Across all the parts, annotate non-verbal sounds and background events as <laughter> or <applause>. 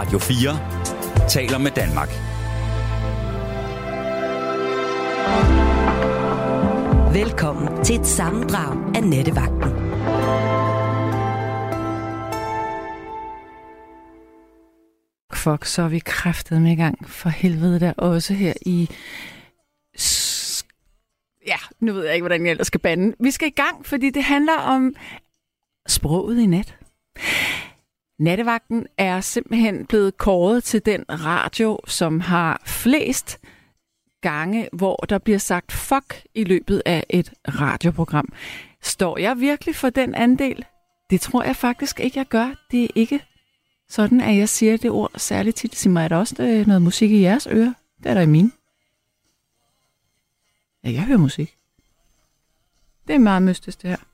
Radio 4 taler med Danmark. Velkommen til et sammendrag af Nettevagten. Fuck, så er vi kræftet med i gang for helvede der også her i... Ja, nu ved jeg ikke, hvordan jeg ellers skal bande. Vi skal i gang, fordi det handler om sproget i net. Nattevagten er simpelthen blevet kåret til den radio, som har flest gange, hvor der bliver sagt fuck i løbet af et radioprogram. Står jeg virkelig for den andel? Det tror jeg faktisk ikke, jeg gør. Det er ikke sådan, at jeg siger det ord særligt tit. Sig mig, er der også øh, noget musik i jeres ører? Det er der i mine. Ja, jeg hører musik. Det er meget mystisk, det her.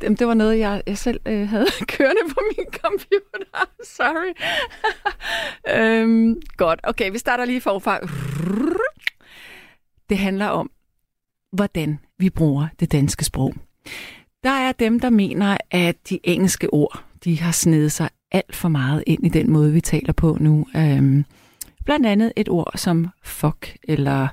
Det, det var noget, jeg, jeg selv øh, havde <laughs> kørende på min computer. <laughs> Sorry. <laughs> øhm, godt, okay, vi starter lige forfra. Det handler om, hvordan vi bruger det danske sprog. Der er dem, der mener, at de engelske ord, de har snedet sig alt for meget ind i den måde, vi taler på nu. Øhm, blandt andet et ord som fuck, eller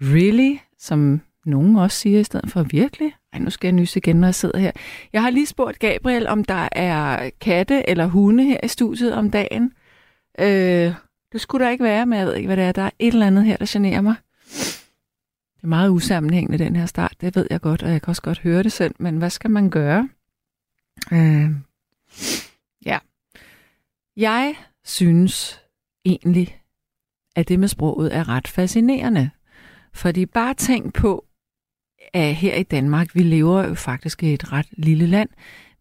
really, som nogen også siger i stedet for virkelig. Ej, nu skal jeg nyse igen, når jeg sidder her. Jeg har lige spurgt Gabriel, om der er katte eller hunde her i studiet om dagen. Øh, det skulle der ikke være, men jeg ved ikke, hvad det er. Der er et eller andet her, der generer mig. Det er meget usammenhængende, den her start. Det ved jeg godt, og jeg kan også godt høre det selv. Men hvad skal man gøre? Øh, ja. Jeg synes egentlig, at det med sproget er ret fascinerende. Fordi bare tænk på, at her i Danmark, vi lever jo faktisk i et ret lille land,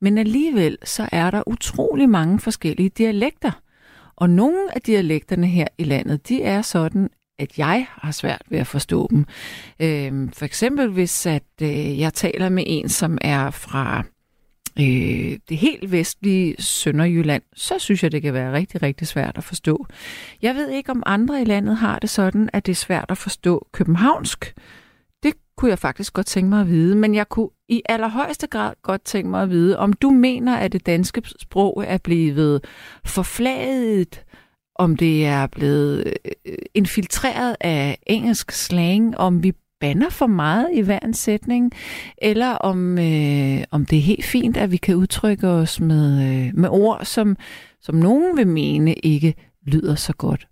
men alligevel så er der utrolig mange forskellige dialekter. Og nogle af dialekterne her i landet, de er sådan, at jeg har svært ved at forstå dem. Øhm, for eksempel hvis at øh, jeg taler med en, som er fra øh, det helt vestlige Sønderjylland, så synes jeg, det kan være rigtig, rigtig svært at forstå. Jeg ved ikke, om andre i landet har det sådan, at det er svært at forstå københavnsk. Kunne jeg faktisk godt tænke mig at vide, men jeg kunne i allerhøjeste grad godt tænke mig at vide, om du mener, at det danske sprog er blevet forflaget, om det er blevet øh, infiltreret af engelsk slang, om vi banner for meget i hver en sætning, eller om, øh, om det er helt fint, at vi kan udtrykke os med, øh, med ord, som, som nogen vil mene ikke lyder så godt.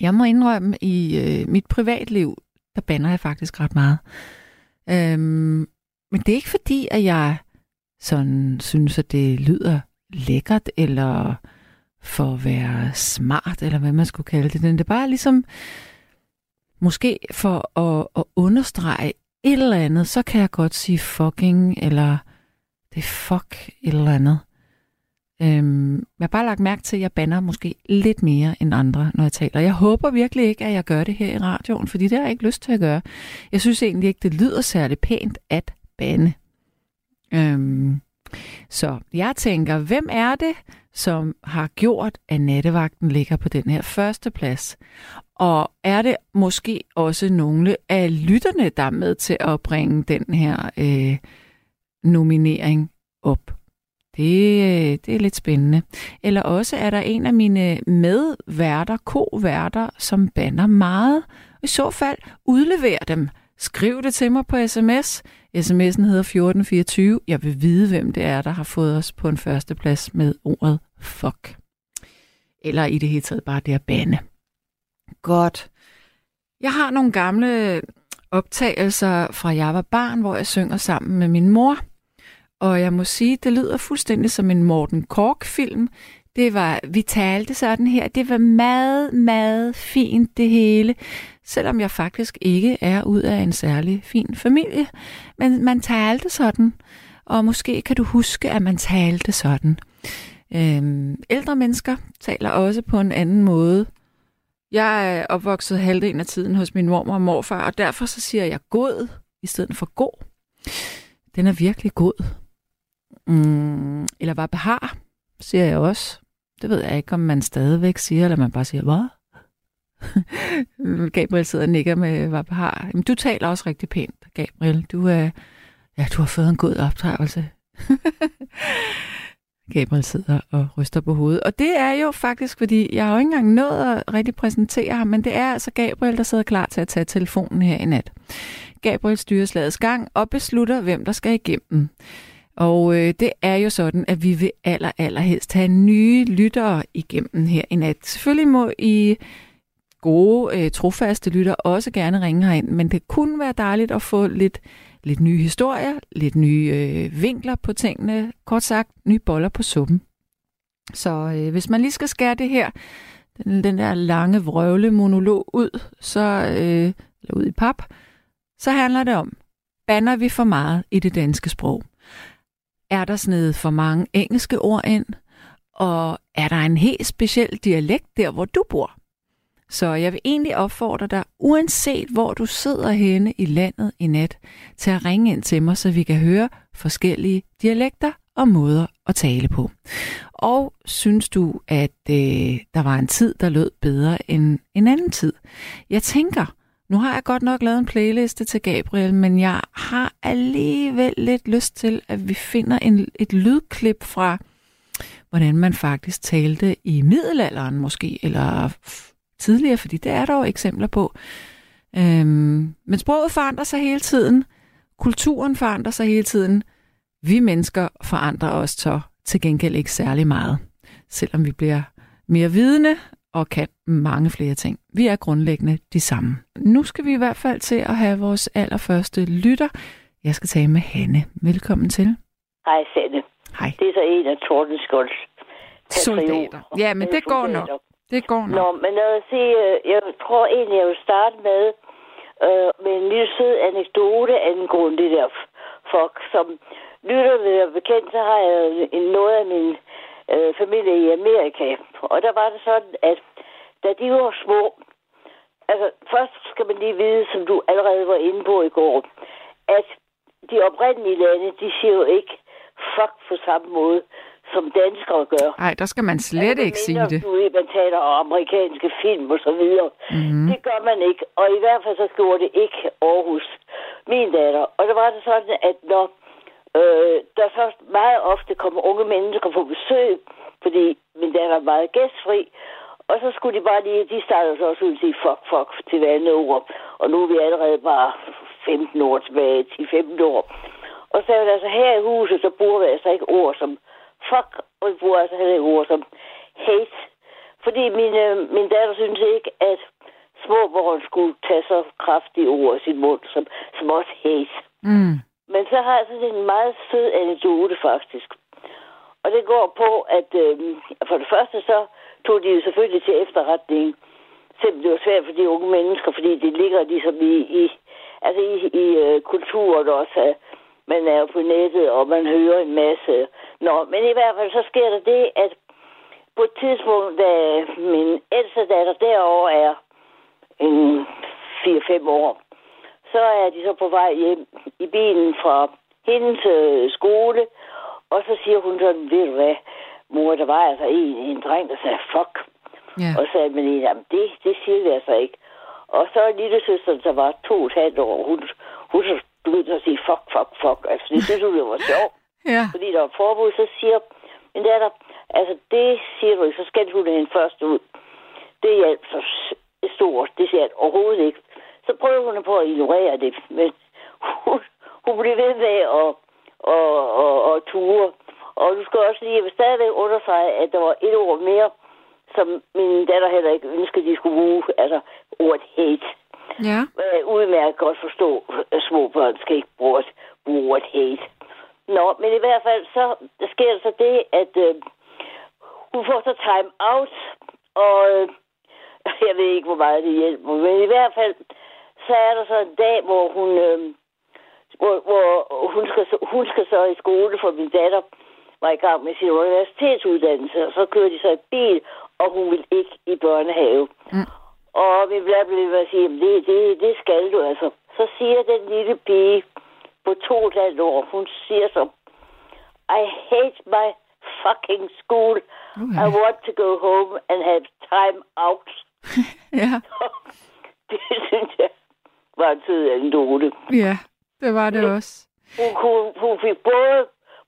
Jeg må indrømme, i øh, mit privatliv, der banner jeg faktisk ret meget. Øhm, men det er ikke fordi, at jeg sådan synes, at det lyder lækkert, eller for at være smart, eller hvad man skulle kalde det. Det er bare ligesom, måske for at, at understrege et eller andet, så kan jeg godt sige fucking, eller det er fuck et eller andet. Øhm, jeg har bare lagt mærke til, at jeg banner måske lidt mere end andre, når jeg taler. Jeg håber virkelig ikke, at jeg gør det her i radioen, fordi det har jeg ikke lyst til at gøre. Jeg synes egentlig ikke, det lyder særlig pænt at bande. Øhm, så jeg tænker, hvem er det, som har gjort, at nattevagten ligger på den her første plads? Og er det måske også nogle af lytterne, der er med til at bringe den her øh, nominering op? Det, øh, det er lidt spændende. Eller også er der en af mine medværter, koværter, som banner meget. I så fald udlever dem. Skriv det til mig på sms. SMS'en hedder 1424. Jeg vil vide, hvem det er, der har fået os på en førsteplads med ordet fuck. Eller i det hele taget bare det at bande. Godt. Jeg har nogle gamle optagelser fra jeg var barn, hvor jeg synger sammen med min mor. Og jeg må sige, det lyder fuldstændig som en Morten Kork-film. Det var, vi talte sådan her, det var meget, meget fint det hele. Selvom jeg faktisk ikke er ud af en særlig fin familie. Men man talte sådan. Og måske kan du huske, at man talte sådan. Øhm, ældre mennesker taler også på en anden måde. Jeg er opvokset halvdelen af tiden hos min mormor og morfar, og derfor så siger jeg god i stedet for god. Den er virkelig god. Mm, eller var behar, siger jeg også. Det ved jeg ikke, om man stadigvæk siger, eller man bare siger, hvad? <laughs> Gabriel sidder og nikker med hvad behar. Jamen, du taler også rigtig pænt, Gabriel. Du, er, ja, du har fået en god opdragelse. <laughs> Gabriel sidder og ryster på hovedet. Og det er jo faktisk, fordi jeg har jo ikke engang nået at rigtig præsentere ham, men det er altså Gabriel, der sidder klar til at tage telefonen her i nat. Gabriel styrer slagets gang og beslutter, hvem der skal igennem. Og øh, det er jo sådan, at vi vil aller, allerhelst have nye lyttere igennem her i nat. Selvfølgelig må I gode, øh, trofaste lytter også gerne ringe herind, men det kunne være dejligt at få lidt, lidt nye historier, lidt nye øh, vinkler på tingene, kort sagt, nye boller på suppen. Så øh, hvis man lige skal skære det her, den, den der lange vrøvle monolog ud, så, øh, eller ud i pap, så handler det om, banner vi for meget i det danske sprog? Er der snedet for mange engelske ord ind? Og er der en helt speciel dialekt der, hvor du bor? Så jeg vil egentlig opfordre dig, uanset hvor du sidder henne i landet i nat, til at ringe ind til mig, så vi kan høre forskellige dialekter og måder at tale på. Og synes du, at øh, der var en tid, der lød bedre end en anden tid? Jeg tænker, nu har jeg godt nok lavet en playliste til Gabriel, men jeg har alligevel lidt lyst til, at vi finder en, et lydklip fra, hvordan man faktisk talte i middelalderen måske, eller tidligere, fordi det er der jo eksempler på. Øhm, men sproget forandrer sig hele tiden. Kulturen forandrer sig hele tiden. Vi mennesker forandrer os så til gengæld ikke særlig meget, selvom vi bliver mere vidende og kan mange flere ting. Vi er grundlæggende de samme. Nu skal vi i hvert fald til at have vores allerførste lytter. Jeg skal tale med Hanne. Velkommen til. Hej, Sanne. Hej. Det er så en af Tordenskjolds Soldater. Ja, men det går nok. Det går nok. Nå, men lad os se, øh, jeg tror egentlig, jeg vil starte med, øh, med en lille sød anekdote angående det der folk, som lytter være bekendt, så har jeg en, noget af min øh, familie i Amerika. Og der var det sådan, at da de var små, altså først skal man lige vide, som du allerede var inde på i går, at de oprindelige lande, de siger jo ikke fuck på samme måde, som danskere gør. Nej, der skal man slet Altså, ikke sige det. Du man taler om amerikanske film og så videre. Mhm. Det gør man ikke, og i hvert fald så gjorde det ikke Aarhus, min datter. Og der var det sådan, at når øh, der så meget ofte kommer unge mennesker på besøg, fordi min datter er meget gæstfri, og så skulle de bare lige, de startede så også ud og sige fuck, fuck til hver ord. Og nu er vi allerede bare 15 år tilbage, 10-15 år. Og så er det altså her i huset, så bruger vi altså ikke ord som fuck, og vi bruger altså heller ikke ord som hate. Fordi min, øh, min datter synes ikke, at småbørn skulle tage så kraftige ord i sin mund, som, som også hate. Mm. Men så har jeg sådan en meget sød anekdote faktisk. Og det går på, at øh, for det første så tog de jo selvfølgelig til efterretning. Selvom det var svært for de unge mennesker, fordi det ligger ligesom i, i, altså i, i øh, kulturen også. at Man er jo på nettet, og man hører en masse. Nå, men i hvert fald så sker der det, at på et tidspunkt, da min ældste datter derovre er en 4-5 år, så er de så på vej hjem i bilen fra hendes øh, skole, og så siger hun sådan, ved du hvad, mor, der var altså en, en dreng, der sagde, fuck. Ja. Og så sagde man, jamen det, det siger vi altså ikke. Og så er lille søster, der var to og et halvt år, hun, hun så begyndte at sige, fuck, fuck, fuck. Altså, det synes hun, det var sjovt. <laughs> Ja. Fordi der var forbud, så siger men der, der, altså det siger du ikke, så skal du hende først ud. Det er altså s- stort, det siger jeg overhovedet ikke. Så prøver hun på at ignorere det, men hun, hun bliver ved med at, at, at, at ture. Og du skal også lige, stadigvæk understrege, at der var et ord mere, som min datter heller ikke ønskede, de skulle bruge, altså ordet hate. Ja. Øh, udmærket godt forstå, at små børn skal ikke bruge, bruge ordet hate. Nå, men i hvert fald så sker der så det, at øh, hun får så time out, og øh, <laughs> jeg ved ikke, hvor meget det hjælper, men i hvert fald, så er der så en dag, hvor hun, øh, hvor, hvor hun, skal, hun skal så i skole, for min datter var i gang med sin universitetsuddannelse, og så kører de så i bil, og hun vil ikke i børnehave. Mm. Og vi bliver blevet ved at sige, "Jamen, det, det, det skal du altså. Så siger den lille pige på to og et år, hun siger så, I hate my fucking school. I Okay. want to go home and have time out. <laughs> Ja. <laughs> det synes jeg var en sød anekdote. ja, det var det også. Hun, kunne, hun fik både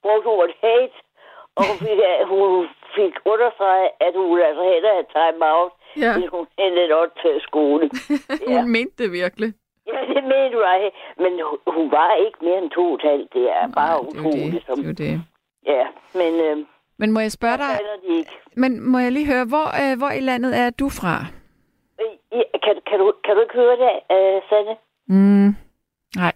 brugt ordet hate Og hun fik, hun fik understreget, at hun altså hellere have time out, Ja. end hun hellere også til skole. <laughs> Ja. Hun mente det virkelig. Ja, det mener jeg. Men hun, hun var ikke mere end to halvt. Det er bare Nej, jo utroligt. det. Som, det, er jo det. Ja, men øh, Men må jeg spørge dig, men må jeg lige høre, hvor, øh, hvor i landet er du fra? Ja, Kan, kan, du, kan du ikke høre det, uh, Sanne? Mm, nej,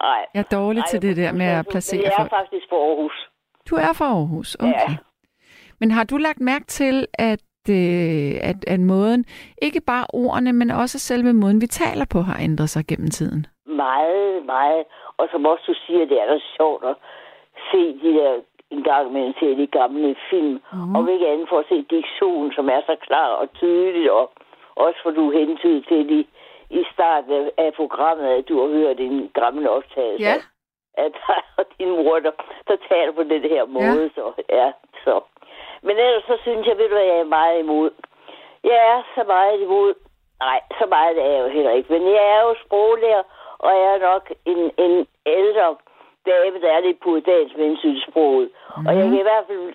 Nej. jeg er dårlig til det der med at placere Jeg er folk. faktisk fra Aarhus. Du er fra Aarhus, okay. Ja. Men har du lagt mærke til, at, øh, at, at måden, ikke bare ordene, men også selve måden, vi taler på, har ændret sig gennem tiden? Meget, meget. Og som også du siger, det er da sjovt at se de der en gang imellem se de gamle film, mm. og ikke andet for at se diktion, som er så klar og tydelig, og også for du hentede til i, i starten af, programmet, at du har hørt en gammel optagelse. Ja. At dig og din mor, der, der taler på den her måde. Ja. Så, ja, så. Men ellers så synes jeg, ved du hvad, jeg er meget imod. Jeg er så meget imod. Nej, så meget er jeg jo heller ikke. Men jeg er jo sproglærer, og jeg er nok en, en ældre dame, der er lidt puritansk med hensyn til sproget. Mm. Og jeg kan i hvert fald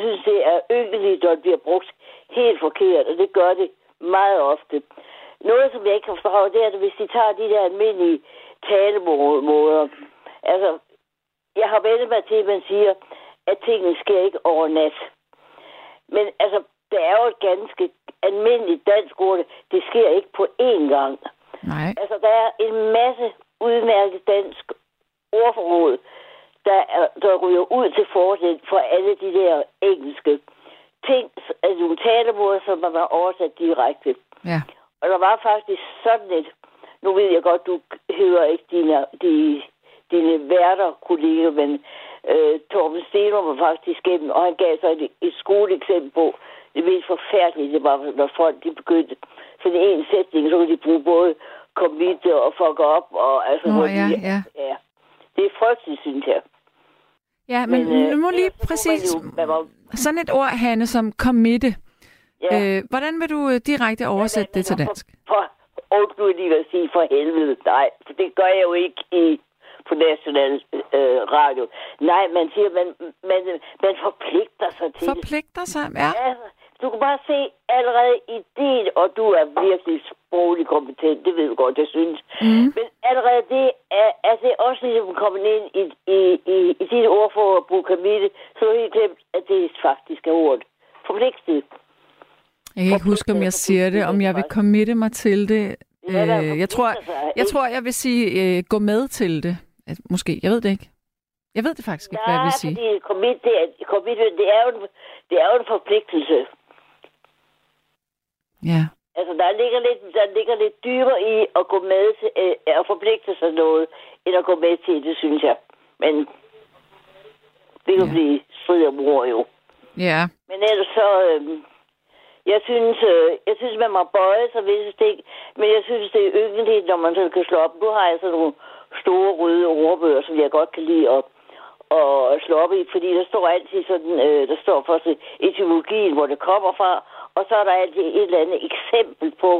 synes, det er ynkeligt, når det bliver brugt helt forkert, og det gør det meget ofte. Noget, som jeg ikke kan forstå, det er, at hvis de tager de der almindelige talemåder, altså, jeg har vendt mig til, at man siger, at tingene sker ikke over nat. Men altså, det er jo et ganske almindeligt dansk ord. Det sker ikke på én gang. Nej. Altså, der er en masse udmærket dansk ordforråd, der, er, der ryger ud til fordel for alle de der engelske ting, altså nogle talemåder, som man har oversat direkte. Ja. Og der var faktisk sådan et, nu ved jeg godt, du hører ikke dine, de, dine værter, kolleger, men øh, Torben Stenum var faktisk gennem, og han gav så et, et skoleeksempel på, det mest forfærdelige, det var, når folk de begyndte sådan en sætning, så kunne de bruge både commit og fuck op, og altså, Nå, hvor ja, de, ja. ja. Det er frygteligt, synes jeg. Ja, men, Men, øh, nu må lige præcis... man jo- man må- Sådan et ord, Hanne, som committe. Ja. Øh, hvordan vil du øh, direkte oversætte det til dansk? For, for, og lige at sige for helvede, nej, for det gør jeg jo ikke i, på national øh, radio. Nej, man siger, man, man, man forpligter sig til. Forpligter sig? Ja. Ja, du kan bare se allerede i det, og du er virkelig sproglig kompetent, det ved du godt, jeg synes. Mm. Men allerede det er, er det også ligesom kommet ind i, i, i, i dit ord for at bruge kamille, så er helt glemt, at det faktisk er ordet. Forpligtet. Jeg kan ikke huske, om jeg siger det, om jeg vil committe mig til det. Ja, Øh, jeg, tror, jeg tror, jeg vil sige øh, gå med til det. At, måske, jeg ved det ikke. Jeg ved det faktisk ikke, hvad jeg vil sige. fordi commit, det er, commit, det er, jo en, det er jo en forpligtelse. Ja. Altså, der ligger lidt, der ligger lidt dybere i at gå med til, øh, at forpligte sig noget, end at gå med til det, synes jeg. Men det kan Ja. blive strid om ord jo. Ja. Men ellers så, øh, jeg synes, øh, jeg synes, man må bøje sig visse ting, men jeg synes, det er ynkeligt, når man så kan slå op. Nu har jeg sådan nogle store røde ordbøger, som jeg godt kan lide at, at slå op i, fordi der står altid sådan, øh, der står først etymologien, hvor det kommer fra, og så er der altid et eller andet eksempel på,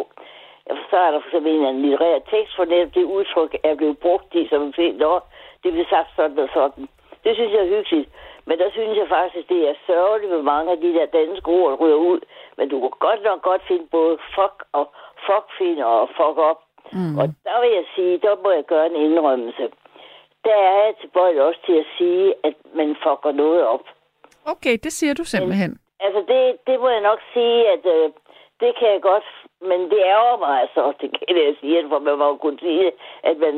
så er der for eksempel en litterær tekst, for netop det udtryk er blevet brugt i, som en fint år. Det bliver sagt sådan og sådan. Det synes jeg er hyggeligt. Men der synes jeg faktisk, det er sørgeligt, hvor mange af de der danske ord ryger ud. Men du kan godt nok godt finde både fuck og fuckfinder og fuck op. Mm. Og der vil jeg sige, der må jeg gøre en indrømmelse. Der er jeg tilbøjelig også til at sige, at man fucker noget op. Okay, det siger du simpelthen. Altså, det, det må jeg nok sige, at øh, det kan jeg godt, men det ærger mig altså, <laughs> det kan jeg sige, for man må jo kunne sige, at man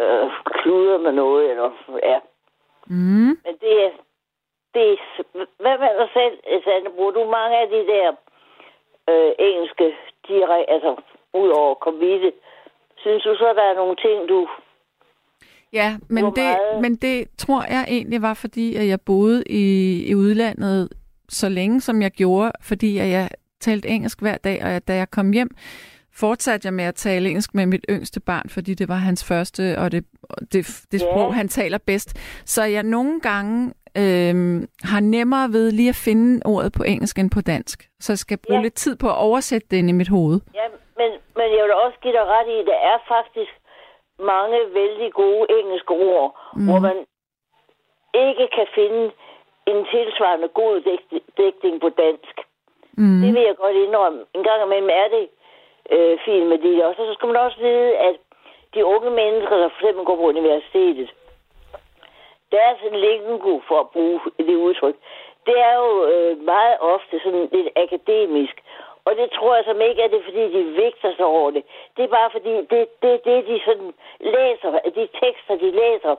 øh, kluder med noget, eller ja. Mm. Men det er, det hvad med dig selv, Sande? Bruger du mange af de der øh, engelske direkte, altså ud over komite? Synes du så, der er nogle ting, du... Ja, men det, men det tror jeg egentlig var, fordi at jeg boede i, i udlandet så længe, som jeg gjorde, fordi at jeg talte engelsk hver dag, og at da jeg kom hjem, fortsatte jeg med at tale engelsk med mit yngste barn, fordi det var hans første, og det, det, det sprog, han taler bedst. Så jeg nogle gange øhm, har nemmere ved lige at finde ordet på engelsk end på dansk. Så jeg skal bruge Ja. lidt tid på at oversætte det ind i mit hoved. Ja, men, men jeg vil også give dig ret i, at der er faktisk mange vældig gode engelske ord, mm. hvor man ikke kan finde en tilsvarende god dæk- dækning på dansk. Mm. Det vil jeg godt indrømme. En gang imellem er det øh, fint med det. Og så skal man også vide, at de unge mennesker, der for eksempel går på universitetet, deres lingo, for at bruge det udtryk, det er jo øh, meget ofte sådan lidt akademisk. Og det tror jeg som ikke er det, fordi de vægter sig over det. Det er bare fordi, det, det, det de sådan læser, de tekster, de læser,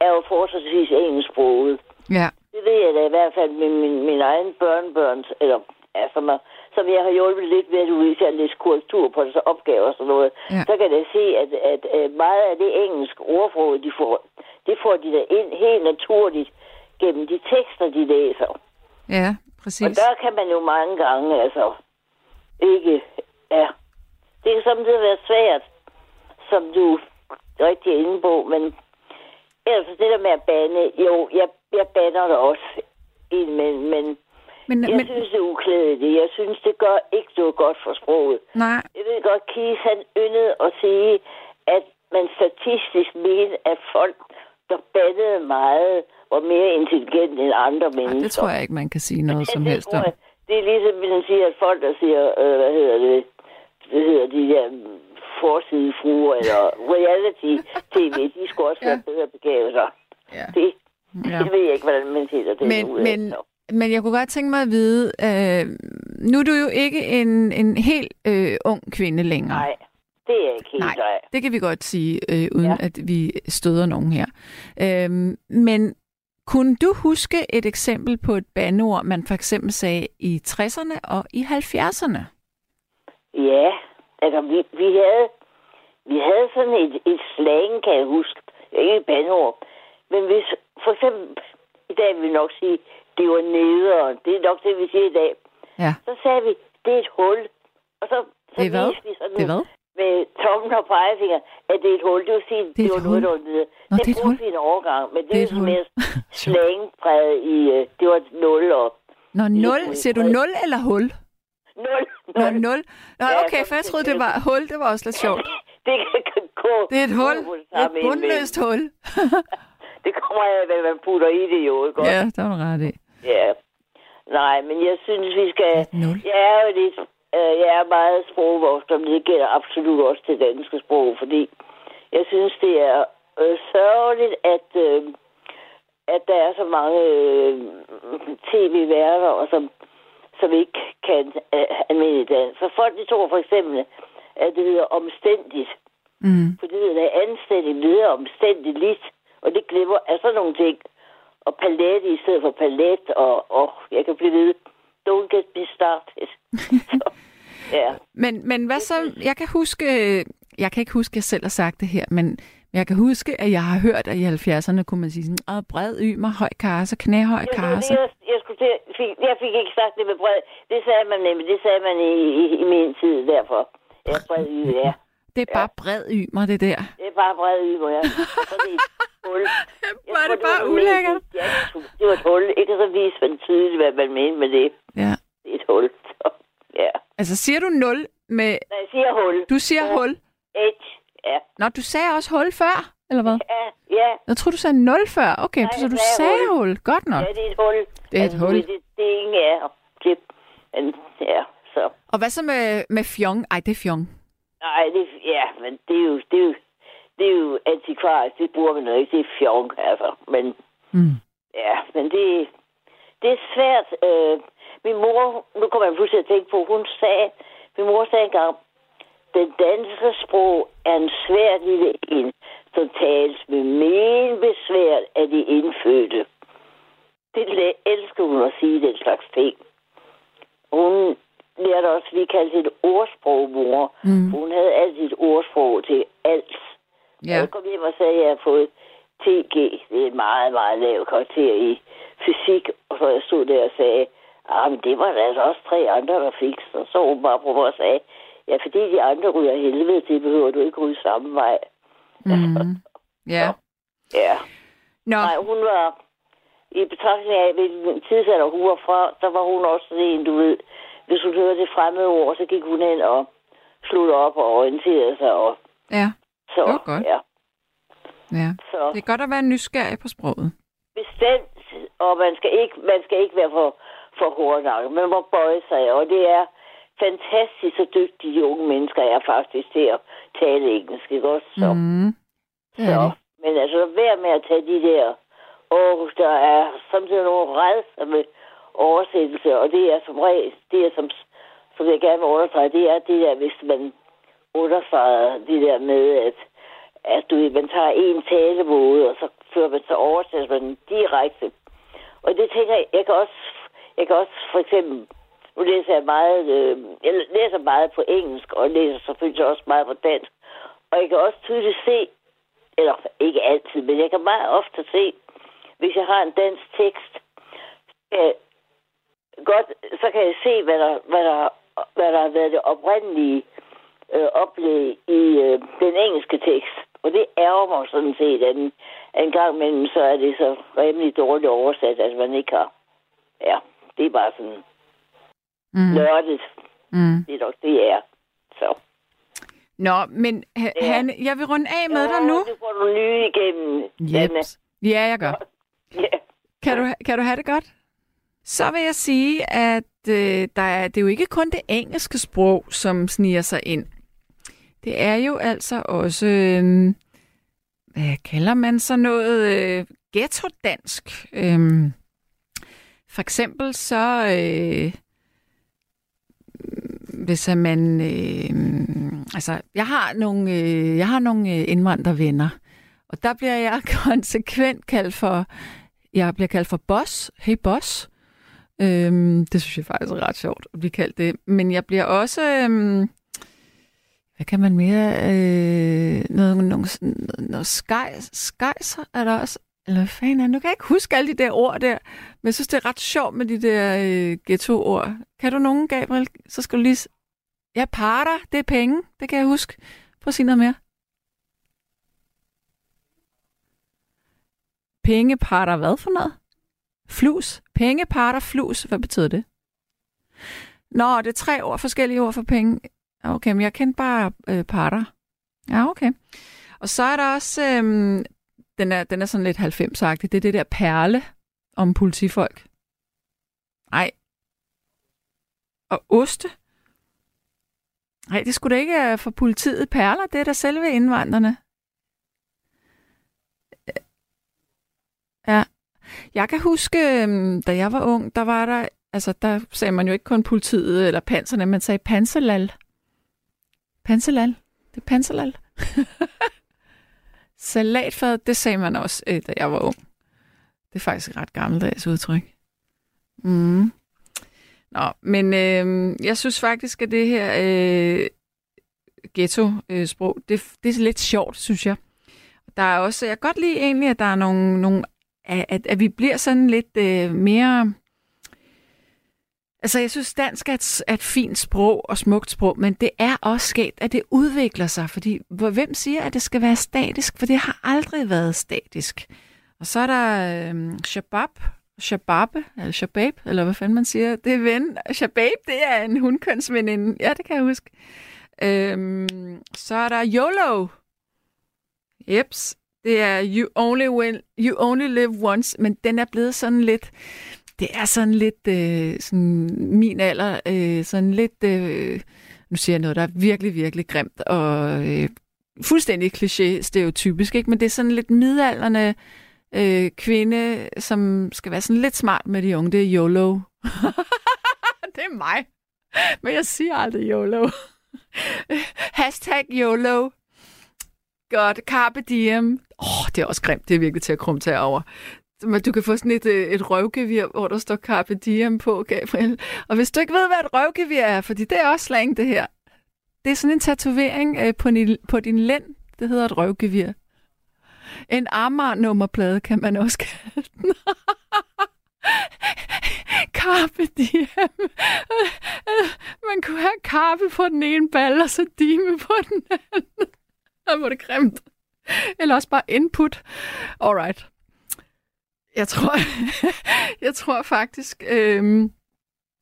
er jo fortsatvis engelsksproget. Ja. Det ved jeg da i hvert fald med min, min egen børnebørn, eller ja, som, er, som jeg har hjulpet lidt ved at du at læse korrektur på deres opgaver og sådan noget. Ja. Så kan jeg se, at, at, at meget af det engelske ordforråd, de får, det får de da ind helt naturligt gennem de tekster, de læser. Ja, Og præcis. der kan man jo mange gange, altså, ikke, ja. Det kan samtidig være svært, som du rigtig er inde på, men ellers det der med at bande, jo, jeg, jeg bander det også indimellem, men Men, jeg men, synes, det er uklædeligt. Jeg synes, det gør ikke noget godt for sproget. nej, Jeg ved godt, Kies han yndede at sige, at man statistisk mente, at folk, der bandede meget, var mere intelligente end andre nej, mennesker. det tror jeg ikke, man kan sige noget <laughs> som helst om. Det er ligesom, hvis man siger, at folk, der siger, øh, hvad hedder det, hvad hedder de der forsidefruer eller reality-tv, de skulle også Ja. være bedre begavet sig. Ja. Det, Ja. det ved jeg ikke, hvordan man siger det. Men, ud men, Så. men jeg kunne godt tænke mig at vide, øh, nu er du jo ikke en, en helt øh, ung kvinde længere. Nej, det er ikke helt Nej, nej. det kan vi godt sige, øh, uden Ja. at vi støder nogen her. Øhm, men kunne du huske et eksempel på et bandeord, man for eksempel sagde i 60'erne og i 70'erne? Ja, altså vi, vi havde vi havde sådan et, et slang, kan jeg huske. Ikke et bandord. Men hvis for eksempel, i dag vil vi nok sige, det var nederen. Det er nok det, vi siger i dag. Ja, Så sagde vi, det er et hul. Og så, så Det er hvad? vi sådan det er hvad? med tommen og pegefinger, at det er et hul. Det vil sige, det, Det det et var noget, der var nede. Nå, det det er et brugte vi en overgang, men det, Det er hul. mere <laughs> Sjovt. slangbredet i, øh, det var et nul og Nå, nul. Siger du nul eller hul? nul. Nå, nul. Nå, okay, for jeg troede, det var hul. Det var også lidt sjovt. det kan gå. Det er et hul. Et bundløst hul. <laughs> Det kommer af, hvad man putter i det jo, ikke? Ja, der var ret i. ja. Nej, men jeg synes, vi skal... Jeg er jo lidt... Øh, jeg er meget sprogvoksen, men det gælder absolut også det danske sprog, fordi jeg synes, det er øh, sørgeligt, at, øh, at der er så mange øh, tv-værter, og som, som ikke kan øh, almindelig dansk. For folk, de tror for eksempel, at det hedder omstændigt. Mm. For det hedder anstændigt, det hedder omstændigt lidt. Og det glemmer af sådan nogle ting. Og palet i stedet for palet, og, og jeg kan blive ved. Don't get me started. <laughs> Så, ja. Men, men hvad så? Jeg kan huske, jeg kan ikke huske, at jeg selv har sagt det her, men jeg kan huske, at jeg har hørt, at i 70'erne kunne man sige sådan, Åh, bred ymer, høj karse, knæhøj karse. jeg, jeg, skulle til, fik, jeg fik ikke sagt det med bred. Det sagde man nemlig. Det sagde man i, i, i min tid derfor. Ja, bred y, ja. Det er bare bred ymer, det der. Det er bare bred y, hvor jeg... Så det er et hul. <laughs> Var tror, det bare var ulækkert? Ja, det var et hul. Ikke så viste man tydeligt, hvad man mente med det. Ja. Det er et hul. Så, ja. Altså, siger du 0 med... Når jeg siger hul. Du siger Ja. hul. Et. Ja. Nå, du sagde også hul før, eller hvad? Ja, ja. Jeg tror du sagde 0 før. Okay, Nej, så du sagde hul. hul. Godt nok. Ja, det er et hul. Det er et hul. Det, det er ingen af det, men, ja, så. Og hvad så med, med fjong? Ej, det er fjong. Nej, det, ja, men det er jo, det er jo, det er jo antikvarisk. Det bruger man jo ikke. Det er fjong, altså. Men, Mm. ja, men det, det er svært. Øh, min mor, nu kommer jeg pludselig at tænke på, hun sagde, min mor sagde engang, den danske sprog er en svær lille en, som tales med men besvær af de indfødte. Det elsker hun at sige, den slags ting. Hun lærte også, vi kaldte det et ordsprog, mor. Mm. Hun havde altid et ordsprog til alt. Ja. Jeg kom hjem og sagde, at jeg har fået TG. Det er et meget, meget lavt karakter i fysik. Og så jeg stod der og sagde, ah, men det var der altså også tre andre, der fik. Så så hun bare på mig og sagde, ja, fordi de andre ryger helvede, det behøver du ikke ryge samme vej. Mm. <laughs> Ja. Ja. Nå, Nej, hun var, i betragtning af, hvilken tidsalder hun var fra, så var hun også en, du ved, hvis hun hørte det fremmede ord, så gik hun ind og slog op og orienterede sig. Og, ja. så, Det var godt. Ja, ja. så Det er godt at være nysgerrig på sproget. bestemt, og man skal ikke, man skal ikke være for, for hårdnakket. Man må bøje sig, og det er fantastisk, så dygtige unge mennesker er faktisk til at tale engelsk, ikke også? Så, Mm. Det er så. Men altså, vær med at tage de der... Og der er samtidig nogle med oversættelse, og det er som regel, det er som, som jeg gerne vil understrege, det er det der, hvis man understreger det der med, at, at du, man tager en talemåde, og så fører man så oversætter man den direkte. Og det tænker jeg, jeg kan også, jeg kan også for eksempel, nu læser jeg meget, øh, jeg læser meget på engelsk, og læser selvfølgelig også meget på dansk. Og jeg kan også tydeligt se, eller ikke altid, men jeg kan meget ofte se, hvis jeg har en dansk tekst, øh, godt, så kan jeg se, hvad der, hvad der, hvad der har været det oprindelige øh, oplæg i øh, den engelske tekst. Og det ærger mig sådan set, at en, gang imellem, så er det så rimelig dårligt oversat, at man ikke har... Ja, det er bare sådan Mm. nørdet. Mm. Det er nok det, er. Så. Nå, men Ja. Hanne, jeg vil runde af med dig nu. Nu får du nye igennem. Jeps. Ja, jeg gør. Ja. Kan du, kan du have det godt? Så vil jeg sige, at øh, der er, det er jo ikke kun det engelske sprog, som sniger sig ind. Det er jo altså også, øh, hvad kalder man så noget, øh, ghetto-dansk. Øh, for eksempel så, øh, hvis man, øh, altså, jeg har nogle, øh, jeg har nogle øh, indvandrervenner, og der bliver jeg <laughs> konsekvent kaldt for, jeg bliver kaldt for boss. Hey boss. Øhm, det synes jeg faktisk er ret sjovt at blive kaldt det. Men jeg bliver også, øhm, hvad kan man mere, øh, noget, noget, noget, noget skejs, skejser er der også, eller hvad fanden er? Nu kan jeg ikke huske alle de der ord der, men jeg synes, det er ret sjovt med de der øh, ghetto-ord. Kan du nogen, Gabriel? Så skal du lige... Jeg Ja, parter, det er penge, det kan jeg huske. Prøv at sige noget mere. Penge parter hvad for noget? Flus. Pengeparter, flus. Hvad betyder det? Nå, det er tre ord, forskellige ord for penge. Okay, men jeg kendte bare øh, parter. Ja, okay. Og så er der også, øhm, den, er, den er sådan lidt 90-agtig, det er det der perle om politifolk. Nej. Og oste? Nej, det skulle da ikke være for politiet. Perler, det er da selve indvandrerne. Øh, ja. Jeg kan huske, øhm, da jeg var ung, der var der, altså der sagde man jo ikke kun politiet eller panserne, man sagde panserlal. Panserlal. Det er panserlal. <laughs> Salatfad, det sagde man også, øh, da jeg var ung. Det er faktisk et ret gammeldags udtryk. Mm. Nå, men øh, jeg synes faktisk, at det her øh, ghetto-sprog, øh, det, det er lidt sjovt, synes jeg. Der er også, jeg kan godt lide egentlig, at der er nogle, nogle at, at vi bliver sådan lidt øh, mere... Altså, jeg synes, dansk er et, er et fint sprog og smukt sprog, men det er også sket, at det udvikler sig, fordi hvem siger, at det skal være statisk? For det har aldrig været statisk. Og så er der øh, shabab, shababe, eller shabab, eller hvad fanden man siger. Det er ven. Shabab, det er en hundkønsveninde. Ja, det kan jeg huske. Øhm, så er der YOLO. Jeps. Det er you only, win, you only live once, men den er blevet sådan lidt, det er sådan lidt øh, sådan min alder, øh, sådan lidt, øh, nu siger jeg noget, der er virkelig, virkelig grimt og øh, fuldstændig kliché stereotypisk, ikke? men det er sådan lidt midalderne øh, kvinde, som skal være sådan lidt smart med de unge, det er YOLO. <laughs> det er mig, men jeg siger aldrig YOLO. <laughs> Hashtag YOLO. Godt. Carpe diem. Åh, oh, det er også grimt. Det er virkelig til at krumme til over. Men du kan få sådan et, øh, et røvgevir, hvor der står Carpe diem på, Gabriel. Og hvis du ikke ved, hvad et røvgevir er, fordi det er også slang, det her. Det er sådan en tatovering øh, på, din, på din lænd. Det hedder et røvgevir. En Amager-nummerplade kan man også kalde den. <laughs> Carpe diem. Man kunne have karpe på den ene ball, og så dime på den anden. Ej, <laughs> hvor det grimt. Eller også bare input. Alright. Jeg tror, <laughs> jeg tror faktisk, øhm,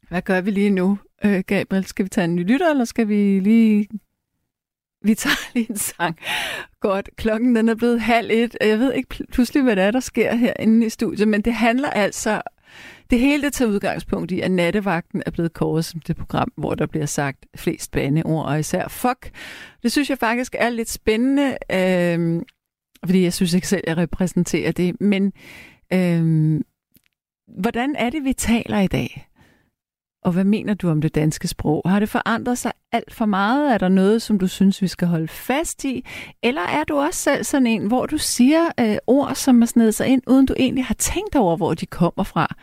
hvad gør vi lige nu, øh, Gabriel? Skal vi tage en ny lytter, eller skal vi lige... Vi tager <laughs> lige en sang. godt. Klokken den er blevet halv et. Jeg ved ikke pludselig, hvad der er, der sker herinde i studiet, men det handler altså... Det hele det tager udgangspunkt i, at nattevagten er blevet kåret som det program, hvor der bliver sagt flest bandeord, og især fuck. Det synes jeg faktisk er lidt spændende, øh, fordi jeg synes ikke selv, jeg repræsenterer det. Men øh, hvordan er det, vi taler i dag? Og hvad mener du om det danske sprog? Har det forandret sig alt for meget? Er der noget, som du synes, vi skal holde fast i? Eller er du også selv sådan en, hvor du siger øh, ord, som er snedet sig ind, uden du egentlig har tænkt over, hvor de kommer fra?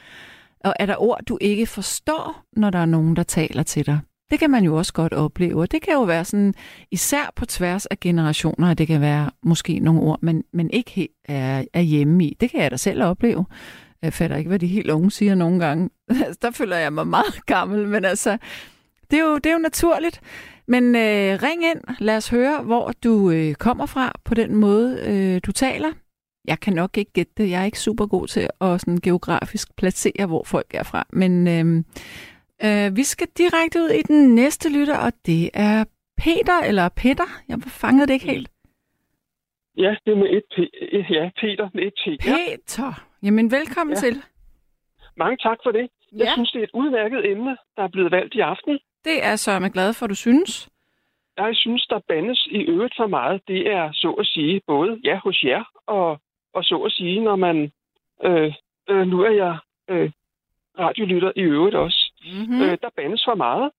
Og er der ord, du ikke forstår, når der er nogen, der taler til dig? Det kan man jo også godt opleve. Og det kan jo være sådan, især på tværs af generationer, at det kan være måske nogle ord, man, man ikke helt er, er hjemme i. Det kan jeg da selv opleve. Jeg fatter ikke, hvad de helt unge siger nogle gange. <laughs> der føler jeg mig meget gammel, men altså, det er jo, det er jo naturligt. Men øh, ring ind, lad os høre, hvor du øh, kommer fra på den måde, øh, du taler. Jeg kan nok ikke gætte det. Jeg er ikke super god til at sådan geografisk placere, hvor folk er fra. Men øh, øh, vi skal direkte ud i den næste lytter, og det er Peter, eller Peter. Jeg fangede det ikke helt. Ja, det er med et P. Ja, Peter med et T. Ja. Peter. Jamen, velkommen ja. til. Mange tak for det. Jeg ja. synes, det er et udmærket emne, der er blevet valgt i aften. Det er så jeg glad for, du synes. Jeg synes, der bandes i øvrigt for meget. Det er så at sige både ja hos jer, og, og så at sige, når man... Øh, øh, nu er jeg øh, radiolytter i øvrigt også. Mm-hmm. Øh, der bandes for meget.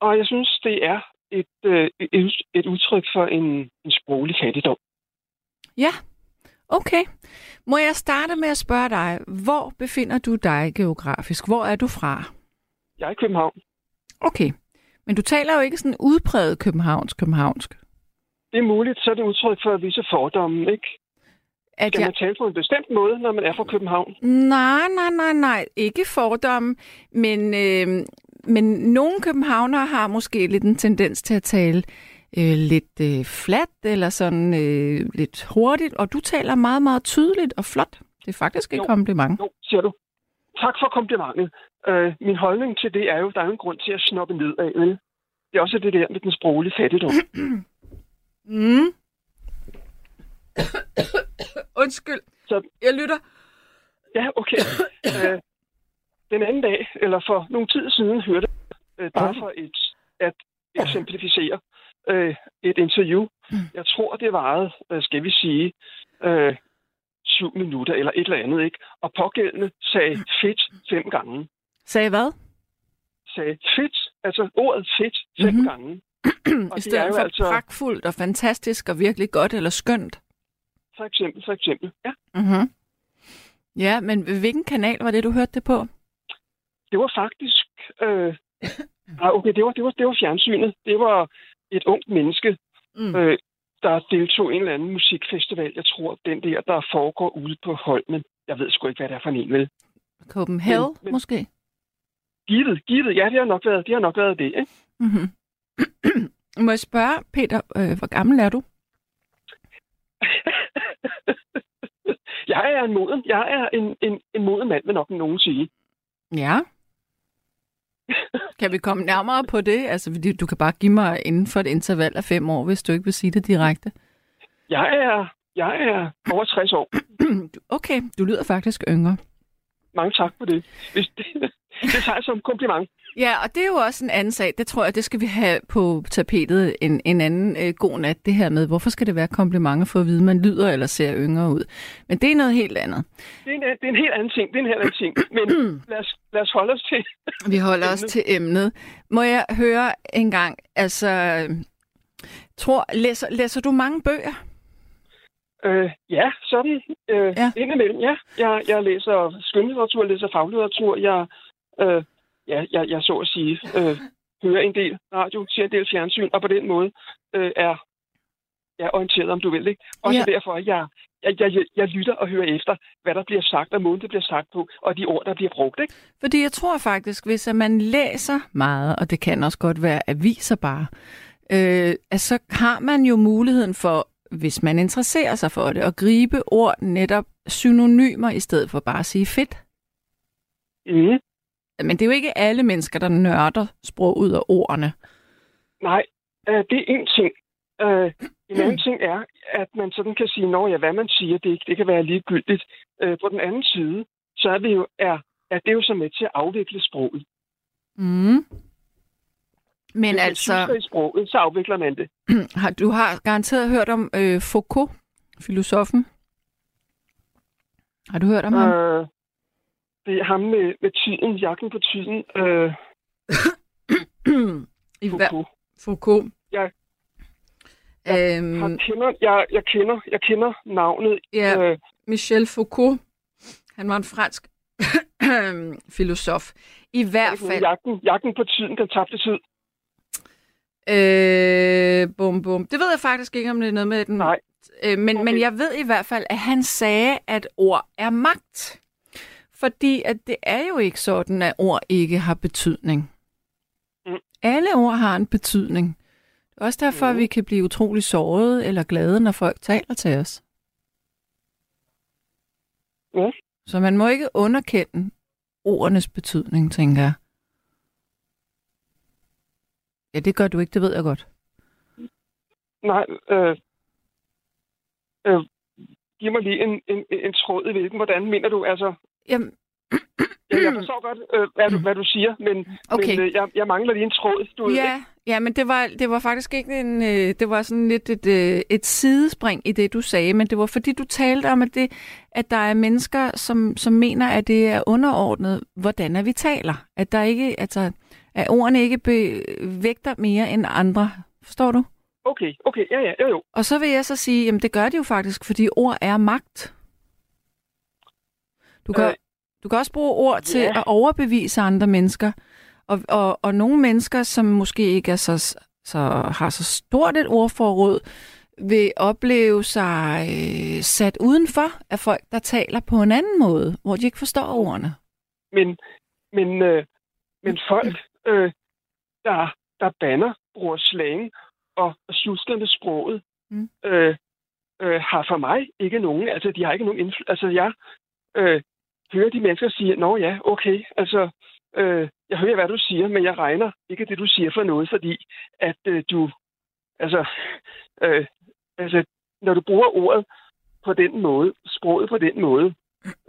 Og jeg synes, det er et, øh, et, et udtryk for en, en sproglig fattigdom. Ja, okay. Må jeg starte med at spørge dig, hvor befinder du dig geografisk? Hvor er du fra? Jeg er i København. Okay. Men du taler jo ikke sådan udpræget københavnsk-københavnsk. Det er muligt, så er det udtryk for at vise fordomme, ikke? At Skal jeg... man tale på en bestemt måde, når man er fra København? Nej, nej, nej, nej. Ikke fordomme. Men, øh, men nogle københavnere har måske lidt en tendens til at tale øh, lidt øh, flat eller sådan øh, lidt hurtigt, og du taler meget, meget tydeligt og flot. Det er faktisk et jo, kompliment. Jo, siger du. Tak for komplimentet. Øh, min holdning til det er jo, der er en grund til at snoppe ned af, vel? Det er også det der med den sproglige fattigdom. <clears throat> mm. Undskyld. Så, jeg lytter. Ja, okay. øh, den anden dag, eller for nogle tid siden, hørte jeg øh, bare for et, at eksemplificere øh, et interview. Mm. Jeg tror, det varede, øh, skal vi sige, øh, syv minutter eller et eller andet, ikke? Og pågældende sagde fedt fem gange. Sagde hvad? Sagde fedt, altså ordet fedt fem mm-hmm. gange. <clears throat> og I stedet det er for altså... pragtfuldt og fantastisk og virkelig godt eller skønt? For eksempel, for eksempel, ja. Mm-hmm. Ja, men hvilken kanal var det, du hørte det på? Det var faktisk... Øh, <coughs> okay, det var, det, var, det var fjernsynet. Det var et ungt menneske, mm. øh, der deltog i en eller anden musikfestival. Jeg tror, den der, der foregår ude på Holmen. Jeg ved sgu ikke, hvad det er for en, vel? Copenhagen, men, men, måske? Givet, givet. Ja, det har nok været det. Har nok været det ikke? Mm-hmm. <coughs> Må jeg spørge, Peter, øh, hvor gammel er du? Jeg er en moden. Jeg er en, en, en moden mand, vil nok nogen sige. Ja. Kan vi komme nærmere på det? Altså, fordi du kan bare give mig inden for et interval af fem år, hvis du ikke vil sige det direkte. Jeg er, jeg er over 60 år. <clears throat> Okay, du lyder faktisk yngre. Mange tak for det. Det, <laughs> det tager jeg som kompliment. Ja, og det er jo også en anden sag. Det tror jeg, det skal vi have på tapetet en, en anden øh, god nat, det her med, hvorfor skal det være komplimenter for at vide, man lyder eller ser yngre ud. Men det er noget helt andet. Det er en, det er en helt anden ting. Det er en helt anden ting. Men <clears throat> lad os, lad os holde os til Vi holder os til emnet. Må jeg høre en gang, altså, tror, læser, læser du mange bøger? Øh, ja, sådan. Øh, ja. Indimellem, ja. Jeg, jeg læser skønlitteratur, jeg læser faglitteratur, jeg... Øh, ja, jeg, jeg så at sige, øh, hører en del radio, ser en del fjernsyn, og på den måde øh, er jeg orienteret, om du vil. Ikke? Også ja. derfor, at jeg, jeg, jeg, jeg lytter og hører efter, hvad der bliver sagt, og måden det bliver sagt på, og de ord, der bliver brugt. Ikke? Fordi jeg tror faktisk, hvis man læser meget, og det kan også godt være aviser bare, øh, altså, så har man jo muligheden for, hvis man interesserer sig for det, at gribe ord netop synonymer, i stedet for bare at sige fedt. Mm. Men det er jo ikke alle mennesker, der nørder sprog ud af ordene. Nej, øh, det er en ting. Øh, En anden ting er, at man sådan kan sige, når ja, hvad man siger, det, det kan være ligegyldigt. Øh, på den anden side, så er, vi jo, er, er det jo så med til at afvikle sproget. Mm. Men Hvis man altså, i sproget, så afvikler man det. <clears throat> har, du har garanteret hørt om øh, Foucault, filosofen. Har du hørt om ham? Det er ham med, med tiden, jagten på tiden. Øh, <clears throat> I Foucault. Foucault. Jeg- Øhm, Jeg kender, jeg, jeg kender, jeg kender navnet. ja, Øh, Michel Foucault. Han var en fransk <clears throat> filosof. I hvert fald... jagten, jagten på tiden, den tabte tid. Øh, bum, bum. Det ved jeg faktisk ikke, om det er noget med den. Nej. Øh, men, okay. men jeg ved i hvert fald, at han sagde, at ord er magt. Fordi at det er jo ikke sådan, at ord ikke har betydning. Mm. Alle ord har en betydning. Det er også derfor, mm. at vi kan blive utrolig såret eller glade, når folk taler til os. Ja. Så man må ikke underkende ordenes betydning, tænker jeg. Ja, det gør du ikke, det ved jeg godt. Nej, øh, øh, giv mig lige en, en, en tråd i hvilken. Hvordan mener du? Altså, Jamen, jeg, forstår godt, øh, hvad, du, hvad du siger, men, Okay. men øh, jeg, jeg mangler lige en tråd. Du ved, ikke? Ja, ja, men det var, det var faktisk ikke en... Øh, det var sådan lidt et, øh, et sidespring i det, du sagde, men det var fordi, du talte om, at, det, at der er mennesker, som, som mener, at det er underordnet, hvordan er vi taler. At der ikke, altså, at ordene ikke vægter mere end andre. Forstår du? Okay, okay, ja, ja, jo, jo. Og så vil jeg så sige, jamen det gør det jo faktisk, fordi ord er magt. Du kan, Øh, du kan også bruge ord til ja. at overbevise andre mennesker. Og, og, og nogle mennesker, som måske ikke er så, så, har så stort et ordforråd, vil opleve sig øh, sat udenfor af folk, der taler på en anden måde, hvor de ikke forstår ordene. Men, men, øh, men folk, øh, der, der banner, bruger slang og sjusker med sproget, Mm. øh, øh, har for mig ikke nogen, altså de har ikke nogen indflydelse. Altså jeg øh, hører de mennesker sige, nå ja, okay, altså øh, jeg hører, hvad du siger, men jeg regner ikke det, du siger for noget, fordi at øh, du, altså, øh, altså, når du bruger ordet på den måde, sproget på den måde,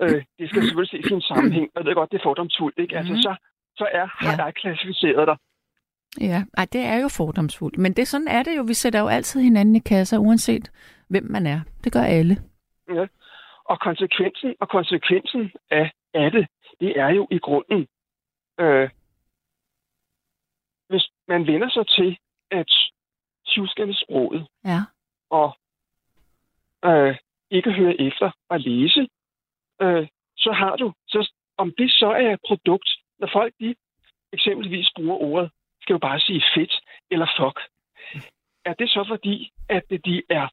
øh, det skal selvfølgelig ses i en sammenhæng, og jeg ved godt, det er fordomsfuldt, ikke? Altså, Mhm. så, så er, har Ja. jeg klassificeret dig. Ja, Ej, det er jo fordomsfuldt. Men det sådan er det jo. Vi sætter jo altid hinanden i kasser, uanset hvem man er. Det gør alle. Ja. Og konsekvensen, og konsekvensen af, af det, det er jo i grunden, øh, hvis man vender sig til at tjuske med sproget, Ja. og øh, ikke høre efter og læse, øh, så har du, så om det så er et produkt, når folk de eksempelvis bruger ordet, skal jo bare sige fedt eller fuck. Er det så fordi, at de er,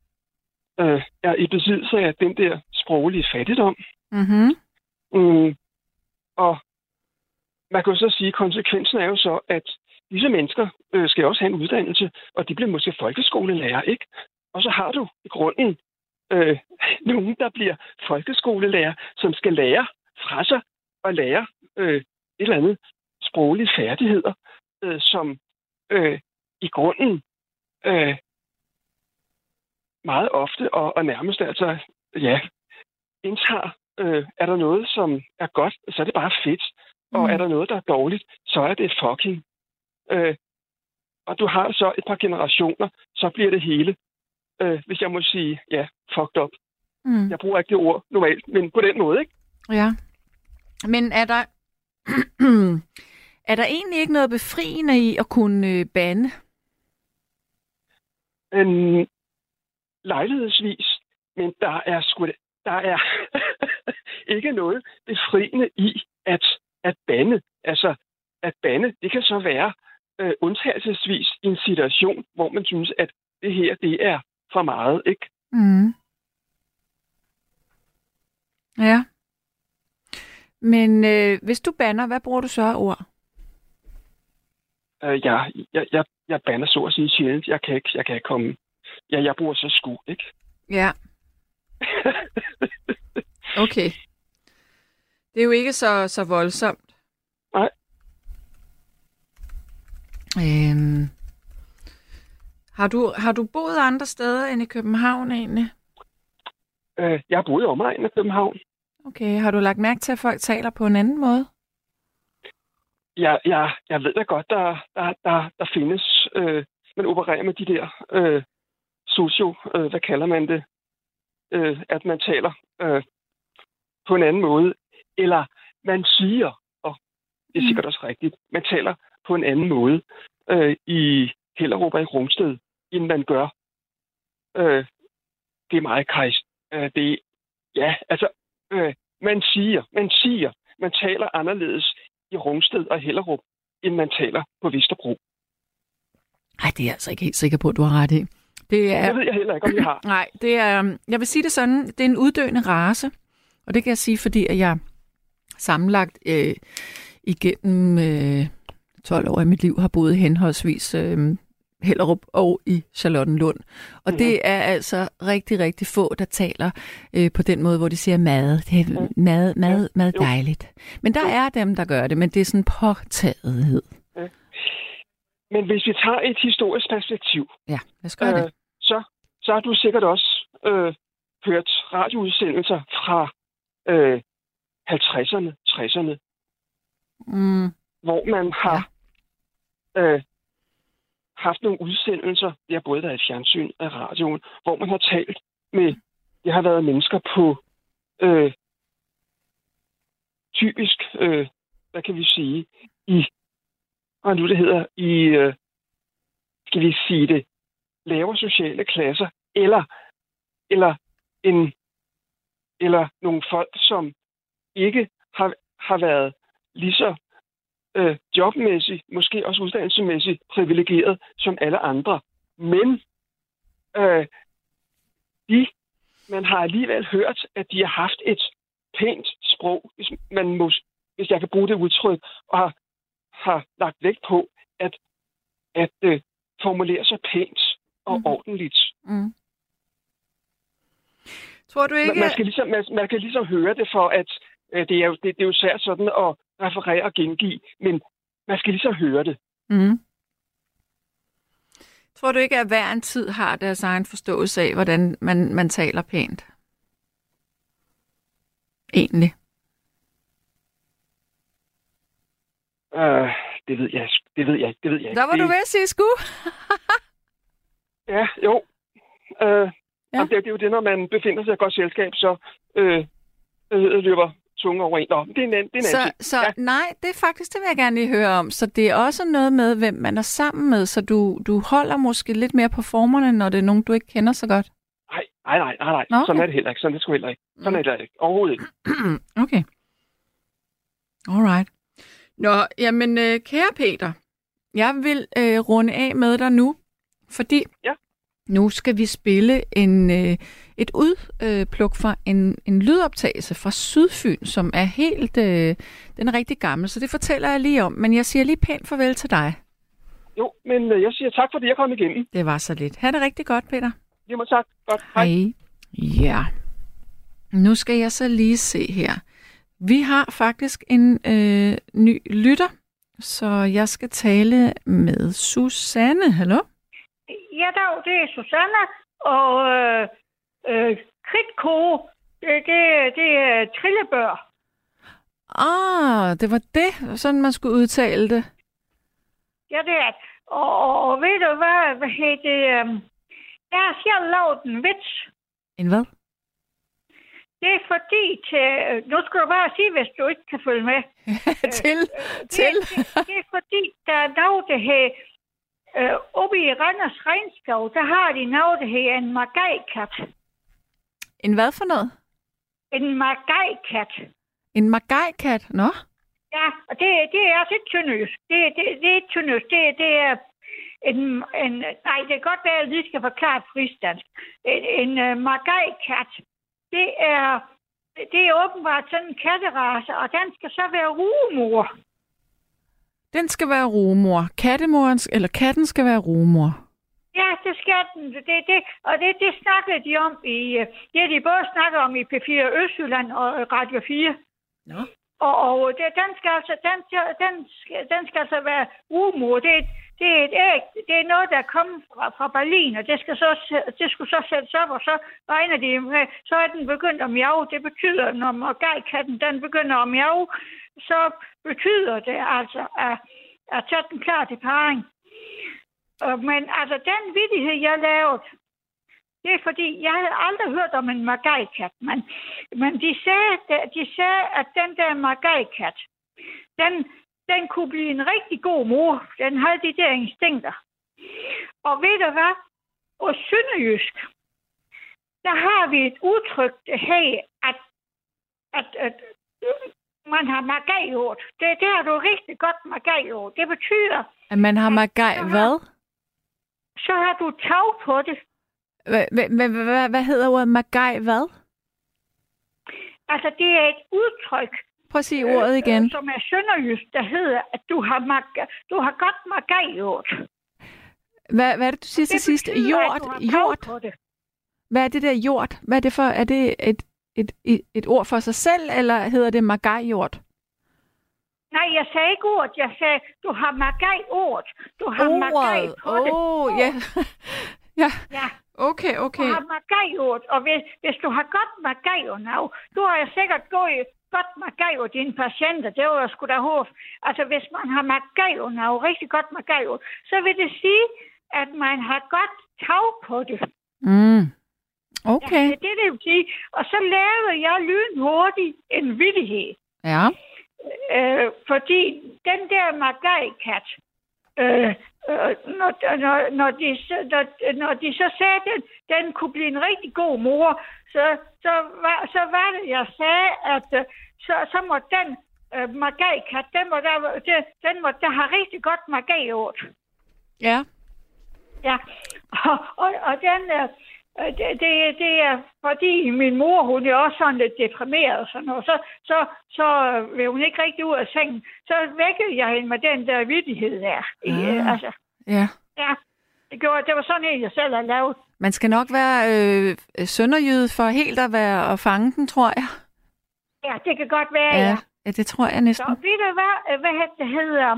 øh, er i besiddelse af den der sproglige fattigdom? Mm-hmm. Mm, og man kan jo så sige, at konsekvensen er jo så, at disse mennesker øh, skal også have en uddannelse, og de bliver måske folkeskolelærer, ikke? Og så har du i grunden øh, <laughs> nogen, der bliver folkeskolelærer, som skal lære fra sig og lære øh, et eller andet sproglige færdigheder, øh, som øh, i grunden øh, meget ofte og, og nærmest altså, ja, indtager, øh, er der noget, som er godt, så er det bare fedt. Og Mm. er der noget, der er dårligt, så er det fucking. Øh, og du har så et par generationer, så bliver det hele, øh, hvis jeg må sige, ja, fucked up. Mm. Jeg bruger ikke det ord normalt, men på den måde, ikke? Ja. Men er der... <clears throat> er der egentlig ikke noget befriende i at kunne øh, bande? øhm, lejlighedsvis, men der er sgu der er ikke noget befriende i at, at bande. Altså, at bande, det kan så være øh, undtagelsesvis i en situation, hvor man synes, at det her, det er for meget, ikke? Mm. Ja. Men øh, hvis du banner, hvad bruger du så af ord? Øh, jeg, jeg, jeg, jeg bander så at sige sjældent. Jeg kan ikke, jeg kan ikke komme... Ja, jeg bruger så sku, ikke? Ja. <laughs> Okay. Det er jo ikke så, så voldsomt. Nej. Øhm, Har du, har du boet andre steder end i København egentlig? Øh, jeg har boet i omegnen af København. Okay, har du lagt mærke til, at folk taler på en anden måde? Jeg, jeg, jeg ved da godt, der, der, der, der findes, øh, man opererer med de der øh, socio, øh, hvad kalder man det, øh, at man taler øh, på en anden måde. Eller man siger, og det er Mm. sikkert også rigtigt, man taler på en anden måde øh, i Hellerup og i Rungsted, end man gør. Øh, det er meget krist. Øh, det, ja, altså, øh, man siger, man siger, man taler anderledes i Rungsted og Hellerup, end man taler på Vesterbro. Nej, det er jeg altså ikke helt sikker på, at du har ret i. Det er, Det ved jeg heller ikke, om jeg har. Nej, det er, øhm, jeg vil sige det sådan, det er en uddøende race, og det kan jeg sige, fordi at jeg sammenlagt øh, igennem øh, 12 år i mit liv har boet henholdsvis øh, Hellerup og i Charlottenlund. Og Mhm. det er altså rigtig, rigtig få, der taler øh, på den måde, hvor de siger mad. Det er mad, mad, mad Jo. dejligt. Men der er dem, der gør det, men det er sådan påtagethed. Men hvis vi tager et historisk perspektiv, Ja, lad os gøre det. øh, så, så har du sikkert også øh, hørt radioudsendelser fra øh, 50'erne, 60'erne, Mm, hvor man har ja. øh, haft nogle udsendelser, det har både været i fjernsyn og radioen, hvor man har talt med, det har været mennesker på øh, typisk, øh, hvad kan vi sige, i, hvad nu det hedder, i, øh, skal vi sige det, lavere sociale klasser, eller, eller en, eller nogle folk, som ikke har, har været lige så øh, jobmæssigt, måske også uddannelsesmæssigt privilegeret som alle andre. Men øh, de, man har alligevel hørt, at de har haft et pænt sprog, hvis, man må, hvis jeg kan bruge det udtryk, og har, har lagt vægt på at, at øh, formulere sig pænt og mm. ordentligt. mm. Tror du Man, ikke... man, skal ligesom, man, man kan ligesom høre det for, at det, er jo, det, det er jo svært sådan at referere og gengive, men man skal ligesom høre det. Mm. Tror du ikke, at hver en tid har deres egen forståelse af, hvordan man, man taler pænt? Egentlig. Øh, det ved jeg, det ved jeg ikke, det ved jeg ikke. Der var det, du ved at sige sku. <laughs> Ja, jo. Øh, Ja. det, det er jo det, når man befinder sig i et godt selskab, så øh, det, løber tunge over en. Nå, det er en, det er en Så, anden så Ja. nej, det er faktisk, det vil jeg gerne lige høre om. Så det er også noget med, hvem man er sammen med, så du, du holder måske lidt mere på formerne, når det er nogen, du ikke kender så godt. Nej, nej, nej, nej, nej. Okay. Sådan er det heller ikke. Sådan er det sgu heller ikke. Sådan er det ikke. Overhovedet ikke. <clears throat> okay. Alright. Nå, jamen, øh, kære Peter, jeg vil øh, runde af med dig nu, fordi Ja. Nu skal vi spille en, øh, et udpluk fra en, en lydoptagelse fra Sydfyn, som er helt, øh, den er rigtig gammel, så det fortæller jeg lige om, men jeg siger lige pænt farvel til dig. Jo, men øh, jeg siger tak, fordi jeg kom igennem. Det var så lidt. Ha' det rigtig godt, Peter. Må tak. Godt. Hej. Hej. Ja. Nu skal jeg så lige se her. Vi har faktisk en øh, ny lytter, så jeg skal tale med Susanne. Hallo? Ja, dag, det er Susanne, og øh, øh, kridtkoge, det, det, det er trillebør. Ah, det var det, sådan man skulle udtale det. Ja, det er det. Og, og, ved du hvad, hvad hedder det? Øh, jeg har selv lavet en vits. En hvad? Det er fordi til... øh, Nu skal du bare sige, hvis du ikke kan følge med. <laughs> til, Det, til. det, det er fordi, der er noget, der hedder... Øh, oppe i Randers Regnskov, der har de noget, der hedder en magajkat. En hvad for noget? En magajkat. En magajkat? Nå? Ja, og det, det er også et tyndøs. Det, det, det er et tyndøs. Det, det er en, en... Nej, det kan godt være, at jeg lige skal forklare på rigsdansk. En, en uh, magajkat, det er... Det er åbenbart sådan en katterace, og den skal så være rugemor. Den skal være rumor. Kattemoren, eller katten skal være rumor. Ja, det skal den. Det, det, og det, det snakker de om i... øh, Det har de både snakket om i P4 Østjylland og øh, Radio 4. Nå. Og, og det, den, skal altså, den, den, skal, den skal altså være rumor. Det, det er et æg. Det er noget, der er kommet fra, fra Berlin, og det, skal så, det skulle så sættes op, og så regner de med, så er den begyndt at miave. Det betyder, når morgalkatten den begynder at miave, så betyder det altså, at, at tage den klar til parring. Og, Men altså, den vidighed, jeg lavede, det er fordi, jeg havde aldrig hørt om en margajkat, men, men de, sagde, de sagde, at den der margajkat, den, den kunne blive en rigtig god mor. Den havde de der instinkter. Og ved du hvad? Og Sønderjysk, der har vi et udtryk, her, at, at, at man har magajord. Det, det har du rigtig godt magajord. Det betyder... At man har magaj hvad? Så har du tag på det. Hvad hedder ordet magaj hvad? Altså, det er et udtryk. Prøv at sige ordet øh, igen. Øh, som er sønderjysk, der hedder, at du har, mag- du har godt magajord. Hvad, hvad er det, du siger til sidst? Jord? Jord? Hvad er det der jord? Hvad er det for? Er det et, et, et, et ord for sig selv, eller hedder det magajord? Nej, jeg sagde ikke ord. Jeg sagde, du har magaj-ord. Du har Ordet. magaj på oh, det. Ja. <laughs> ja. Ja. Okay, okay. Du har magajord, og hvis, hvis du har godt magajord du har jeg sikkert gået godt magajord dine patienter, det var sgu da håb. Altså, hvis man har magajord rigtig godt magajord, så vil det sige, at man har godt tag på det. Mm. Okay. Ja, det er det, det vil sige. Og så lavede jeg lynhurtigt en vittighed. Ja. Øh, fordi den der magajkat, øh, øh, når, når, når, de, når, når de så sagde, at den, den kunne blive en rigtig god mor, så, så, var, så var det, jeg sagde, at øh, så, så må den øh, magajkat, den må, der, den, den må der have rigtig godt magajord. Ja. Ja, og, og, og den, øh, det, det, det er fordi min mor, hun er også sådan lidt deprimeret og sådan noget. Så, så, så vil hun ikke rigtig ud af sengen. Så vækkede jeg hende med den der vidtighed der. I, Ah. altså, Ja. ja, det, gjorde, det var sådan en, jeg selv har lavet. Man skal nok være øh, sønderjyde for helt at være og fange den, tror jeg. Ja, det kan godt være, ja. Ja, ja. ja det tror jeg næsten. Så ved du hvad, hvad det hedder?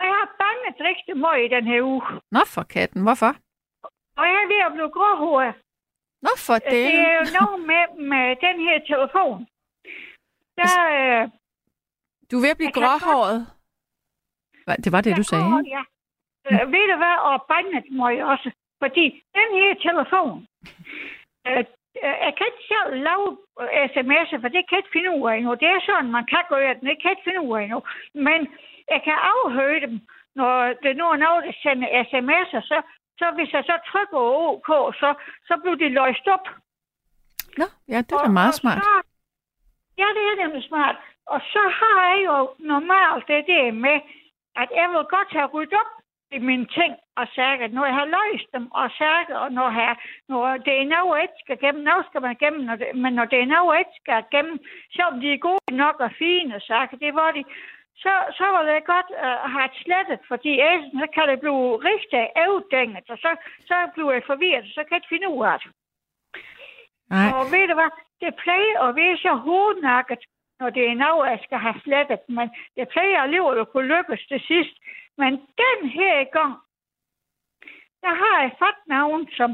Jeg har banget rigtig meget i den her uge. Nå for katten, hvorfor? Og jeg er ved at blive gråhåret. Nå for det. Det er jo noget med, med den her telefon. Der, øh, Du er ved at blive gråhåret. Hva, Det var det, du sagde, går? Ja. Øh, ved du hvad, og bandet må jeg også. Fordi den her telefon, øh, øh, jeg kan ikke selv lave øh, sms'er, for det kan jeg ikke finde ud af endnu. Det er sådan, man kan gøre den, jeg kan ikke finde ud af endnu. Men jeg kan afhøre dem, når det nu er noget, der sender sms'er, så, så hvis jeg så trykker OK, så, så bliver de løst op. Nå, ja, det er da meget smart. Så, ja, det er nemlig smart. Og så har jeg jo normalt det der med, at jeg vil godt have ryddet op i mine ting og sager, når jeg har løst dem og sager, og når, jeg, når det er noget, jeg skal gennem, noget skal man gennem, når det, men når det er noget, jeg skal gennem, selvom de er gode nok og fine sager, det var de, så, så var det godt uh, at have et slettet, fordi ellers så kan det blive rigtig afdænget, og så, så bliver jeg forvirret, så kan jeg ikke finde ud af det. Nej. Og ved du hvad, det plejer at være så hovednakket, når det er noget, jeg skal have slettet, men det plejer alligevel at kunne lykkes til sidst. Men den her gang, der har jeg fået navn som,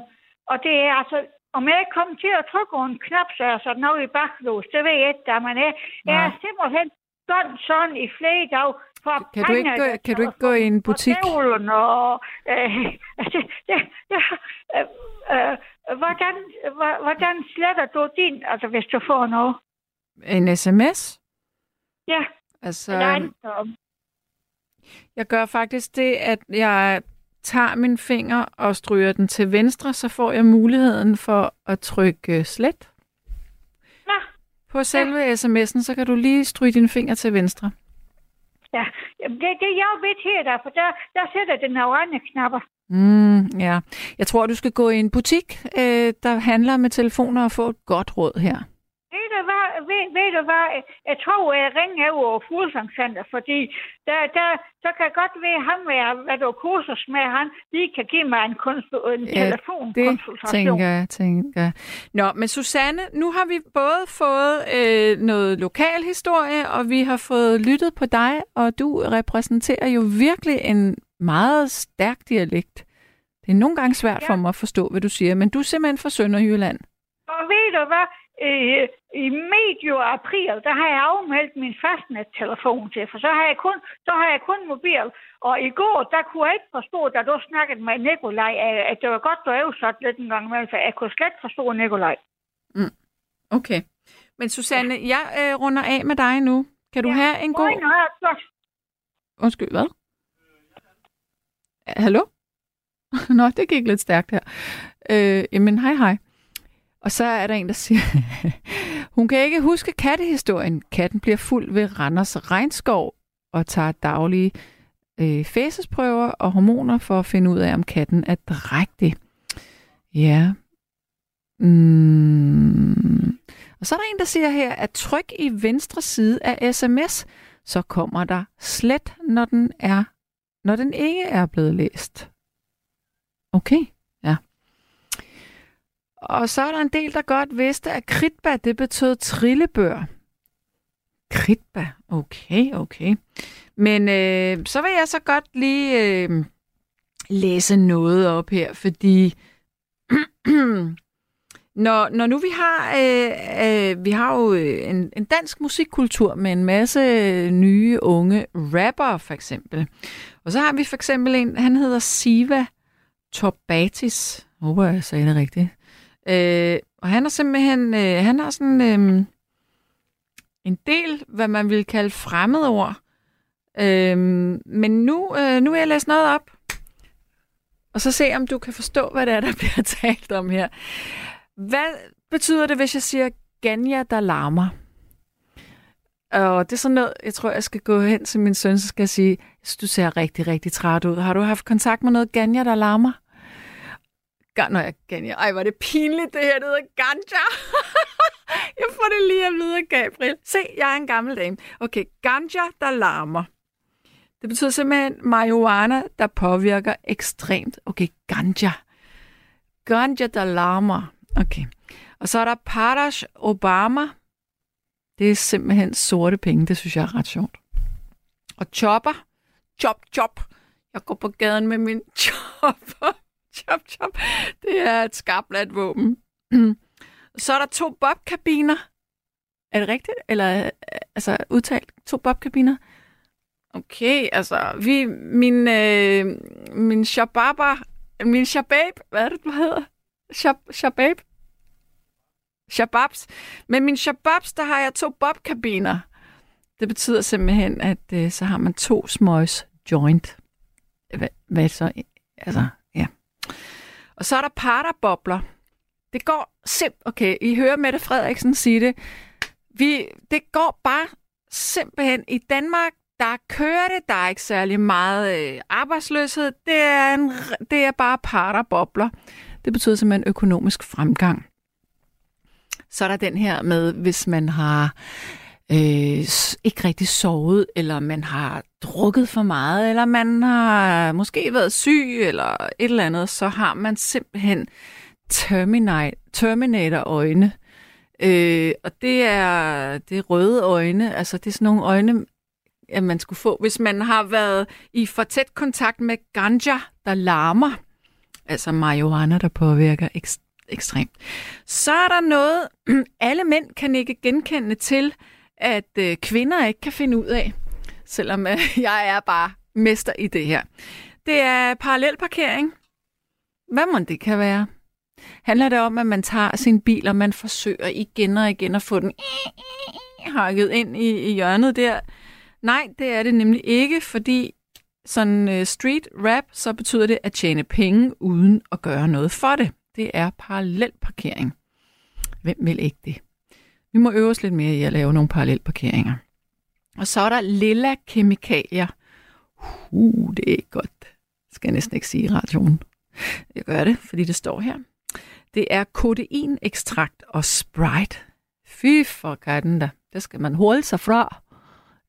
og det er altså, om jeg kommer til at trykke på en knap, så er sådan noget i baklås, det ved jeg ikke, der man er. Jeg er simpelthen gået sådan i flere dage, for Kan du ikke gå- kan du ikke gå i en butik? Og, og øh, <laughs> det, det, det, øh, øh, hvordan, sletter du din, altså hvis du får noget? En sms? Ja, Altså, om- jeg gør faktisk det, at jeg tager min finger og stryger den til venstre, så får jeg muligheden for at trykke slet. På selve sms'en, så kan du lige stryge din finger til venstre. ja. Det, det er jeg ved her, der, for der, der sætter den andre knapper. Mm, ja. Jeg tror, du skal gå i en butik, øh, der handler med telefoner og få et godt råd her. Ved ved, du hvad, jeg tror, jeg ringer over Fuglsangcenter, fordi der, der, så kan jeg godt ved ham, hvad, hvad du kursus med, han lige kan give mig en, konsul, en ja, telefonkonsultation. tænker jeg, tænker jeg. Nå, men Susanne, nu har vi både fået øh, noget lokal historie, og vi har fået lyttet på dig, og du repræsenterer jo virkelig en meget stærk dialekt. Det er nogle gange svært ja. for mig at forstå, hvad du siger, men du er simpelthen fra Sønderjylland. Og ved du hvad? Øh, I medio april, der har jeg afmeldt min fastnet-telefon til, for så har, jeg kun, så har jeg kun mobil. Og i går, der kunne jeg ikke forstå, da du snakkede med Nikolaj, at det var godt, du øvsat lidt en gang med, for jeg kunne slet forstå Nikolaj. Mm. Okay. Men Susanne, ja. jeg øh, runder af med dig nu. Kan du ja. have en god... Undskyld, hvad? Hallo? <laughs> Nå, det gik lidt stærkt her. Øh, jamen, hej hej. Og så er der en, der siger, <laughs> hun kan ikke huske kattehistorien. Katten bliver fuld ved Randers Regnskov og tager daglige øh, fæsesprøver og hormoner for at finde ud af, om katten er drægtig. Ja. Mm. Og så er der en, der siger her, at tryk i venstre side af sms, så kommer der slet, når den er, når den ikke er blevet læst. Okay. Og så er der en del, der godt vidste, at kritba, det betød trillebør. Kritba, okay, okay. Men øh, så vil jeg så godt lige øh, læse noget op her, fordi <clears throat> når, når nu vi har, øh, øh, vi har jo øh, en, en dansk musikkultur med en masse øh, nye unge rapper for eksempel. Og så har vi for eksempel en, han hedder Siva Torbatis. Håber, jeg sagde det rigtigt. Øh, og han er simpelthen, øh, han har sådan øh, en del, hvad man vil kalde fremmedord. Øh, men nu, øh, nu vil jeg læse noget op, og så se, om du kan forstå, hvad det er, der <laughs> bliver talt om her. Hvad betyder det, hvis jeg siger Ganja, der larmer? Og det er sådan noget, jeg tror, jeg skal gå hen til min søn, så skal jeg sige, du ser rigtig, rigtig træt ud. Har du haft kontakt med noget Ganja, der larmer? Nå jeg ganja. Ej, var det pinligt, det her, det hedder ganja. <laughs> jeg får det lige at vide Gabriel. Se, jeg er en gammel dame. Okay, ganja, der larmer. Det betyder simpelthen marihuana, der påvirker ekstremt. Okay, ganja. Ganja, der larmer. Okay. Og så er der Parash Obama. Det er simpelthen sorte penge. Det synes jeg er ret sjovt. Og chopper. Chop, chop. Jeg går på gaden med min <laughs> chopper chop, chop. Det er et skarpt våben. <clears throat> Så er der to bobkabiner. Er det rigtigt? Eller øh, altså udtalt to bobkabiner? Okay, altså, vi, min, øh, min shababa, min shabab, hvad er det, du hedder? Shab, shabab? Shababs. Men min shababs, der har jeg to bobkabiner. Det betyder simpelthen, at øh, så har man to smøjs joint. Hvad, hvad så? Altså, og så er der parterbobler. Det går simpelthen... Okay, I hører Mette Frederiksen sige det. Vi, det går bare simpelthen i Danmark, der kører det. Der er ikke særlig meget øh, arbejdsløshed. Det er, en, det er bare parterbobler. Det betyder simpelthen økonomisk fremgang. Så er der den her med, hvis man har øh, ikke rigtig sovet, eller man har drukket for meget, eller man har måske været syg, eller et eller andet, så har man simpelthen Terminator-øjne. Øh, og det er, det er røde øjne, altså det er sådan nogle øjne, at man skulle få, hvis man har været i for tæt kontakt med ganja, der larmer, altså marihuana, der påvirker ekst- ekstremt. Så er der noget, <clears throat> alle mænd kan ikke genkende til, at øh, kvinder ikke kan finde ud af, selvom øh, <laughs> jeg er bare mester i det her. Det er parallelparkering. Hvad må det kan være? Handler det om, at man tager sin bil, og man forsøger igen og igen at få den <laughs> hakket ind i, i hjørnet der? Nej, det er det nemlig ikke, fordi sådan øh, street rap, så betyder det at tjene penge uden at gøre noget for det. Det er parallelparkering. Hvem vil ikke det? Vi må øve os lidt mere i at lave nogle parallelparkeringer. Og så er der lilla kemikalier. Uh, det er ikke godt. Det skal jeg næsten ikke sige i radioen. Jeg gør det, fordi det står her. Det er kodeinekstrakt og Sprite Fy for katten da. Det skal man holde sig fra.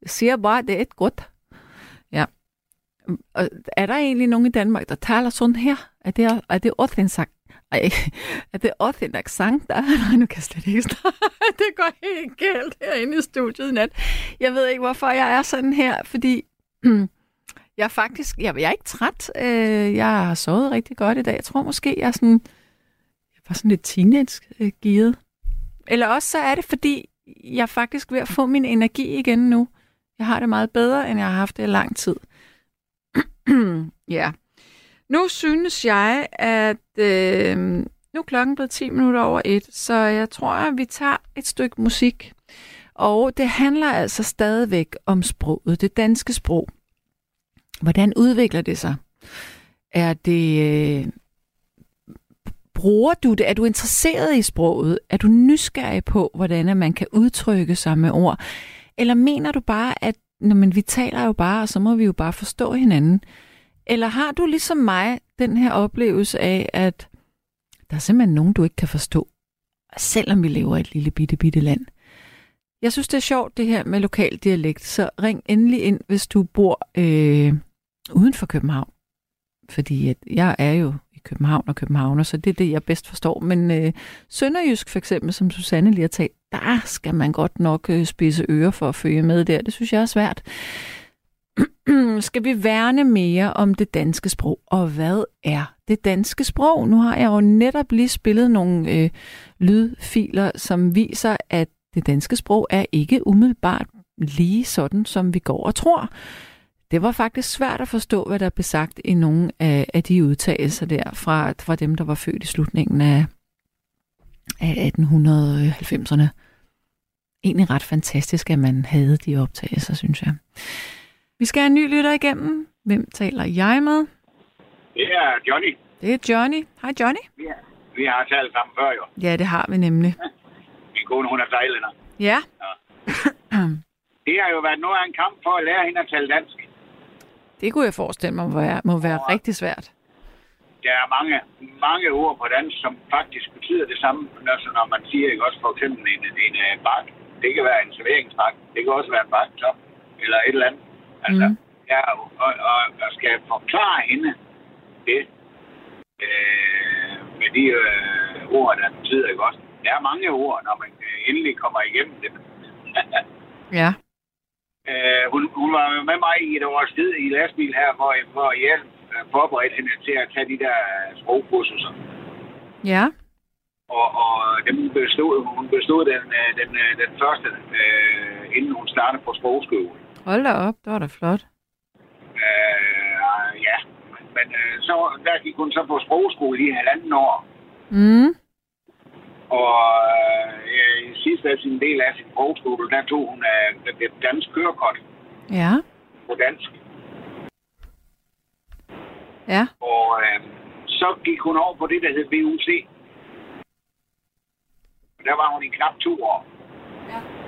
Jeg siger bare, det er et godt. Ja. Og er der egentlig nogen i Danmark, der taler sådan her? Er det, er det ordentligt sagt? Ej, er det også en accent, der Nej, nu kan jeg slet ikke <laughs> Det går helt galt herinde i studiet i nat. Jeg ved ikke, hvorfor jeg er sådan her, fordi <clears throat> jeg er faktisk, jeg, jeg er ikke træt. Øh, jeg har sovet rigtig godt i dag. Jeg tror måske, jeg er sådan, jeg var sådan lidt teenage-gearet. Øh, Eller også så er det, fordi jeg er faktisk ved at få min energi igen nu. Jeg har det meget bedre, end jeg har haft det i lang tid. <clears throat> ja. Nu synes jeg, at øh, nu er klokken blevet 10 minutter over et, så jeg tror, at vi tager et stykke musik. Og det handler altså stadigvæk om sproget, det danske sprog. Hvordan udvikler det sig? Er det... Øh, bruger du det? Er du interesseret i sproget? Er du nysgerrig på, hvordan man kan udtrykke sig med ord? Eller mener du bare, at når man, vi taler jo bare, og så må vi jo bare forstå hinanden? Eller har du ligesom mig den her oplevelse af, at der er simpelthen nogen, du ikke kan forstå, selvom vi lever i et lille bitte, bitte land? Jeg synes, det er sjovt, det her med lokal dialekt, så ring endelig ind, hvis du bor øh, uden for København. Fordi at jeg er jo i København og København, så det er det, jeg bedst forstår. Men øh, Sønderjysk for eksempel, som Susanne lige har talt, der skal man godt nok øh, spidse ører for at følge med der. Det synes jeg er svært. <clears throat> skal vi værne mere om det danske sprog? Og hvad er det danske sprog? Nu har jeg jo netop lige spillet nogle øh, lydfiler, som viser, at det danske sprog er ikke umiddelbart lige sådan, som vi går og tror. Det var faktisk svært at forstå, hvad der blev sagt i nogle af, af de udtalelser der fra, fra dem, der var født i slutningen af, af 1890'erne. Egentlig ret fantastisk, at man havde de optagelser, synes jeg. Vi skal have en ny lytter igennem. Hvem taler jeg med? Det er Johnny. Det er Johnny. Hej Johnny. Ja, vi har talt sammen før jo. Ja, det har vi nemlig. Min kone, hun er thailander. Ja. ja. <clears throat> det har jo været noget af en kamp for at lære hende at tale dansk. Det kunne jeg forestille mig må være, må være og rigtig svært. Der er mange, mange ord på dansk, som faktisk betyder det samme, altså når man siger ikke også for eksempel en, en, en bak. Det kan være en serveringsbak. Det kan også være en baktop eller et eller andet. Altså, mm. ja, og, og, og skal forklare hende det øh, med de øh, ord, der betyder ikke også. Der er mange ord, når man øh, endelig kommer igennem det. <laughs> ja. Øh, hun, hun var med mig i et års tid i lastbil her, hvor, hvor jeg øh, forberedte hende til at tage de der sprogkurser. Ja. Og, og dem bestod, hun bestod den, øh, den, øh, den første, øh, inden hun startede på sprogskole. Hold da op, det var da flot. Øh, ja, men, øh, så, der gik hun så på sprogskole i halvanden år. Mm. Og øh, i sidste af sin del af sin sprogskole, der tog hun øh, det dansk kørekort. Ja. På dansk. Ja. Og øh, så gik hun over på det, der hed VUC. Og der var hun i knap to år. Ja.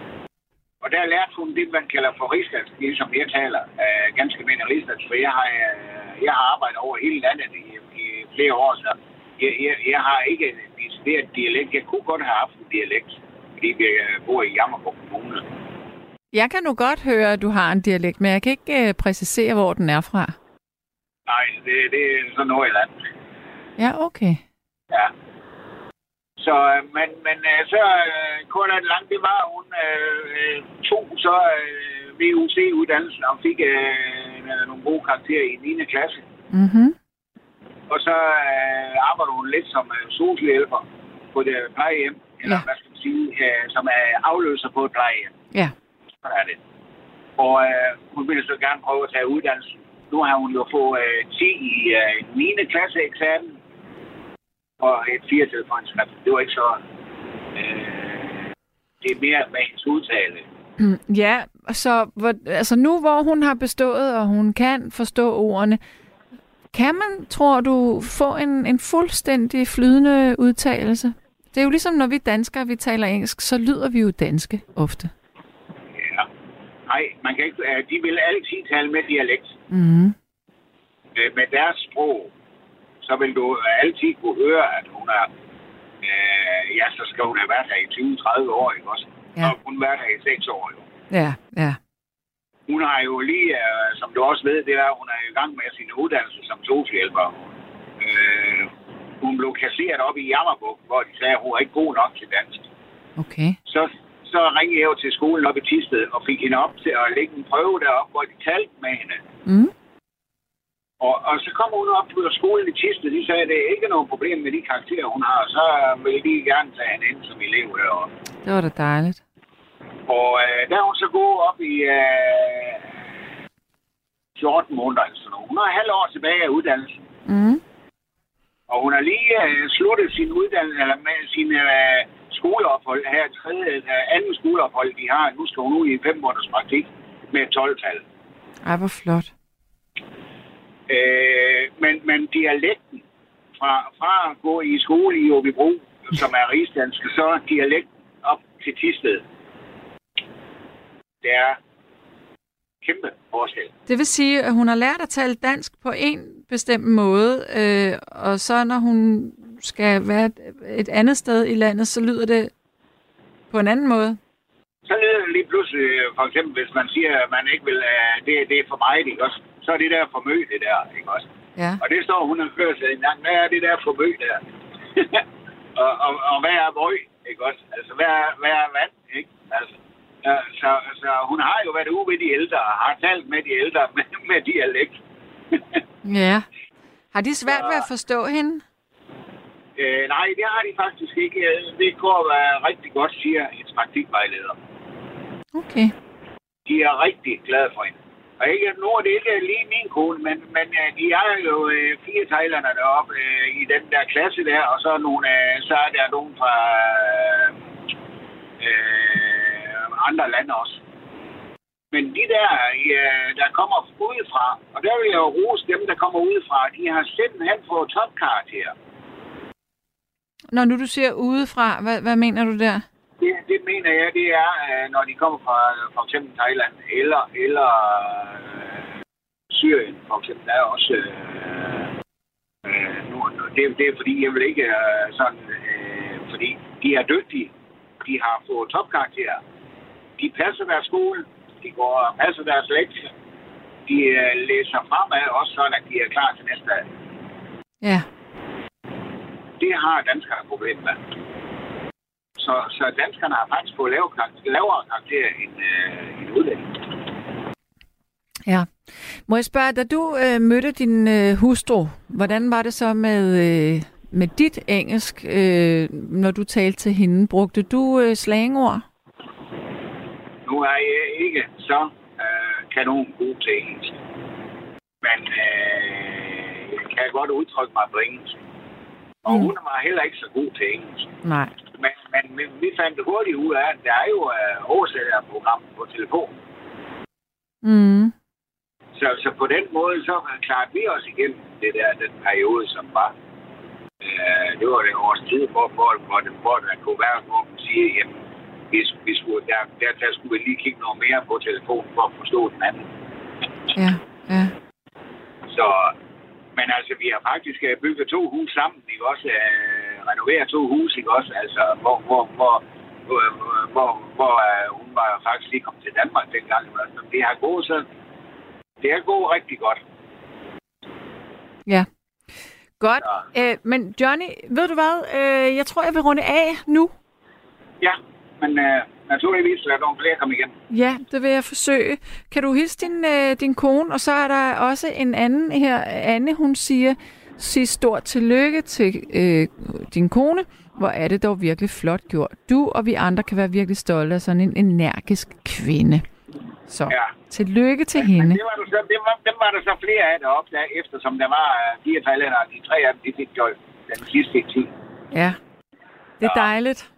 Og der lærte hun det, man kalder for rigsdansk, ligesom jeg taler øh, ganske mindre rigsdansk, for jeg har, øh, jeg har arbejdet over hele landet i, i flere år, så jeg, jeg, jeg har ikke en decideret dialekt. Jeg kunne godt have haft en dialekt, fordi vi øh, bor i Jammerburg Kommune. Jeg kan nu godt høre, at du har en dialekt, men jeg kan ikke øh, præcisere, hvor den er fra. Nej, det, det er sådan andet. Ja, okay. Ja. Så, øh, men, men øh, så øh, kort og langt, det var, hun øh, tog så øh, VUC-uddannelsen og fik øh, nogle gode karakterer i 9. klasse. Mhm. Og så øh, arbejder hun lidt som øh, socialhjælper på det plejehjem, eller Ja. hvad skal man sige, øh, som er afløser på et plejehjem. Ja. Sådan er det. Og øh, hun ville så gerne prøve at tage uddannelsen. Nu har hun jo fået øh, 10 i øh, 9. klasse eksamen og et 4 til for en skrift. Det var ikke så... Øh, det er mere med hendes udtale. <clears throat> Ja, så hvor, altså nu hvor hun har bestået, og hun kan forstå ordene, kan man, tror du, få en, en fuldstændig flydende udtalelse? Det er jo ligesom, når vi danskere, vi taler engelsk, så lyder vi jo danske ofte. Ja. Nej, man kan ikke... Øh, de vil altid tale med dialekt. Mm. Med deres sprog, så vil du altid kunne høre, at hun er øh, ja, så skal hun have været her i 20-30 år, ikke også? Ja. Og hun har været her i 6 år, jo. Ja, ja. Hun har jo lige, øh, som du også ved, det er, hun er i gang med sin uddannelse som socialhjælper. Øh, hun blev kasseret op i Jammerbuk, hvor de sagde, at hun er ikke god nok til dansk. Okay. Så, så ringede jeg jo til skolen op i Tisted og fik hende op til at lægge en prøve derop, hvor de talte med hende. Mm. Og, og så kom hun op på skolen i Tisted. De sagde, at det er ikke noget problem med de karakterer, hun har. Så vil de gerne tage hende ind som elev deroppe. Det var da dejligt. Og øh, der er hun så gået op i øh, 14 måneder eller sådan noget. Hun har halv år tilbage af uddannelsen. Mm. Og hun har lige øh, sluttet sin uddannelse, eller med sin øh, skoleophold her, tredje, øh, anden skoleophold, de har. Nu skal hun ud i fem måneders praktik med et 12-tal. Ej, hvor flot. Øh, men, men dialekten fra, fra at gå i skole i Åbibro, som er rigsdansk, så dialekten op til Tisted. Det er kæmpe forskel. Det vil sige, at hun har lært at tale dansk på en bestemt måde, øh, og så når hun skal være et, et andet sted i landet, så lyder det på en anden måde. Så lyder det lige pludselig, for eksempel, hvis man siger, at man ikke vil, uh, det, det er for mig, ikke også? Så er det der for mø, det der, ikke også? Ja. Og det står hun og kører sig en gang. Hvad er det der for mø der? <laughs> og, og, og, hvad er møg, ikke også? Altså, hvad er, hvad er vand, ikke? Altså, så, så hun har jo været ude ved de ældre, og har talt med de ældre <laughs> med, med dialekt. <laughs> Ja. Har de svært ved at forstå hende? øh, nej, det har de faktisk ikke. Det går være rigtig godt, siger en praktikvejleder. Okay. de er rigtig glade for hende. Og ikke, nu er det ikke lige min kone, men, men øh, de har jo øh, fire thailander deroppe øh, i den der klasse der, og så er, nogle, øh, så er der nogen fra øh, andre lande også. Men de der, uh, der kommer udefra, og der vil jeg jo rose dem, der kommer udefra, de har simpelthen fået topkarakter. Når nu du siger udefra, hvad, hvad mener du der? Det, det mener jeg, det er, øh, når de kommer fra for eksempel Thailand eller, eller øh, Syrien, for eksempel. Der er også... Øh, øh, nu, det, det er fordi, jeg vil ikke øh, sådan... Øh, fordi de er dygtige. De har fået topkarakterer. De passer deres skole. De går og passer deres lektier. De øh, læser fremad også sådan, at de er klar til næste dag. Ja. Det har danskerne problem med. Så, så danskerne har faktisk fået lave, karakter- lavere karakterer end, øh, end udlændinge. Ja. Må jeg spørge, da du øh, mødte din øh, hustru, hvordan var det så med, øh, med dit engelsk, øh, når du talte til hende? Brugte du øh, slangord? Nu er jeg ikke så øh, kanon god til engelsk. Men øh, jeg kan godt udtrykke mig på engelsk. Og Mm. hun var heller ikke så god til engelsk. Nej. Men, men, men vi fandt hurtigt ud af, at der er jo øh, oversætterprogram på telefonen. Mm. Så, så på den måde, så klarede vi os igennem det der, den periode, som var. Øh, det var det års tid, hvor, hvor, hvor, det, hvor der kunne være, hvor man siger, jamen, vi, vi skulle, der, der, der skulle vi lige kigge noget mere på telefonen for at forstå den anden. Ja, ja. Så, men altså, vi har faktisk øh, bygget to huse sammen, ikke også? Øh, renoveret to huse, ikke også? Altså, hvor, hvor, hvor, hvor, hvor, hvor, øh, hun var faktisk lige kommet til Danmark dengang. Altså, det har gået så, det har gået rigtig godt. Ja. Godt. Øh, men Johnny, ved du hvad? Øh, jeg tror, jeg vil runde af nu. Ja, men øh, naturligvis lader nogle flere komme igennem. Ja, det vil jeg forsøge. Kan du hilse din, øh, din kone? Og så er der også en anden her, Anne, hun siger, sig stort tillykke til øh, din kone. Hvor er det dog virkelig flot gjort. Du og vi andre kan være virkelig stolte af sådan en energisk kvinde. Så Ja. tillykke til Men hende. det var, der så, det var, dem var der så flere af der, eftersom der var øh, fire thailænder, og de tre af dem, de fik jo den sidste tid. Ja, det er dejligt.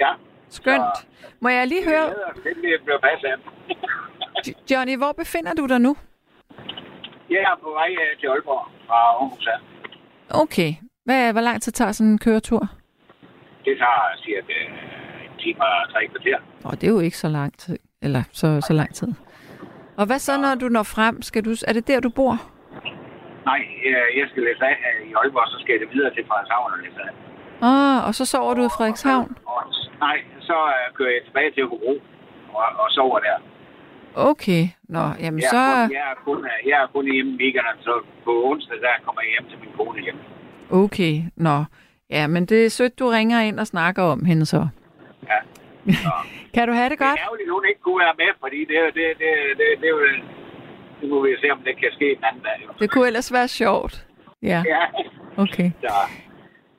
Ja. Skønt. Må jeg lige høre, Det bliver blev passet af. Johnny, hvor befinder du dig nu? Jeg er på vej øh, til Aalborg fra Aarhus. Okay. Hvad, hvor lang tid tager sådan en køretur? Det tager cirka øh, en time og tre kvarter. Åh, det er jo ikke så lang tid. Eller så, så lang tid. Og hvad så, når du når frem? Skal du, er det der, du bor? Nej, jeg skal læse af øh, i Aalborg, så skal jeg det videre til Frederikshavn og læse af. Ah, og så sover du i Frederikshavn? Og, nej, så uh, kører jeg tilbage til Hobro og, og sover der. Okay, nå, jamen jeg så... Kun, jeg, er kun, jeg er kun hjemme i weekenden, så på onsdag der kommer jeg hjem til min kone hjem. Okay, nå. Ja, men det er sødt, du ringer ind og snakker om hende så. Ja. Så. <laughs> kan du have det godt? Det er ærgerligt, hun ikke kunne være med, fordi det, det, det, det, det, det, det må vi se, om det kan ske en anden dag. Jo. Det kunne ellers være sjovt. Ja, Ja, okay. så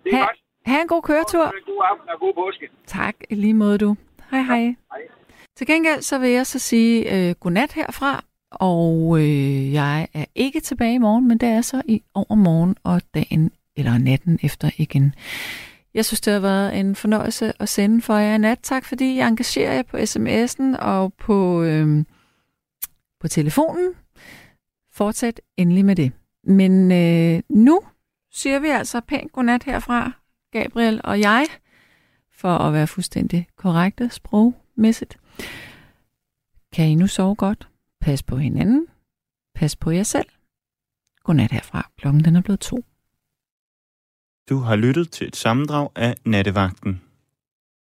det er Ha, godt. Ha' en god køretur. God aften og god påske. Tak, i lige måde du. Hej hej. Hej. Til gengæld så vil jeg så sige øh, godnat herfra, og øh, jeg er ikke tilbage i morgen, men det er så i overmorgen og dagen eller natten efter igen. Jeg synes, det har været en fornøjelse at sende for jer i nat. Tak fordi I engagerer jer på sms'en og på, øh, på telefonen. Fortsæt endelig med det. Men øh, nu siger vi altså pænt godnat herfra, Gabriel og jeg, for at være fuldstændig korrekte sprogmæssigt. Kan I nu sove godt? Pas på hinanden. Pas på jer selv. Godnat herfra. Klokken den er blevet to. Du har lyttet til et sammendrag af Nattevagten.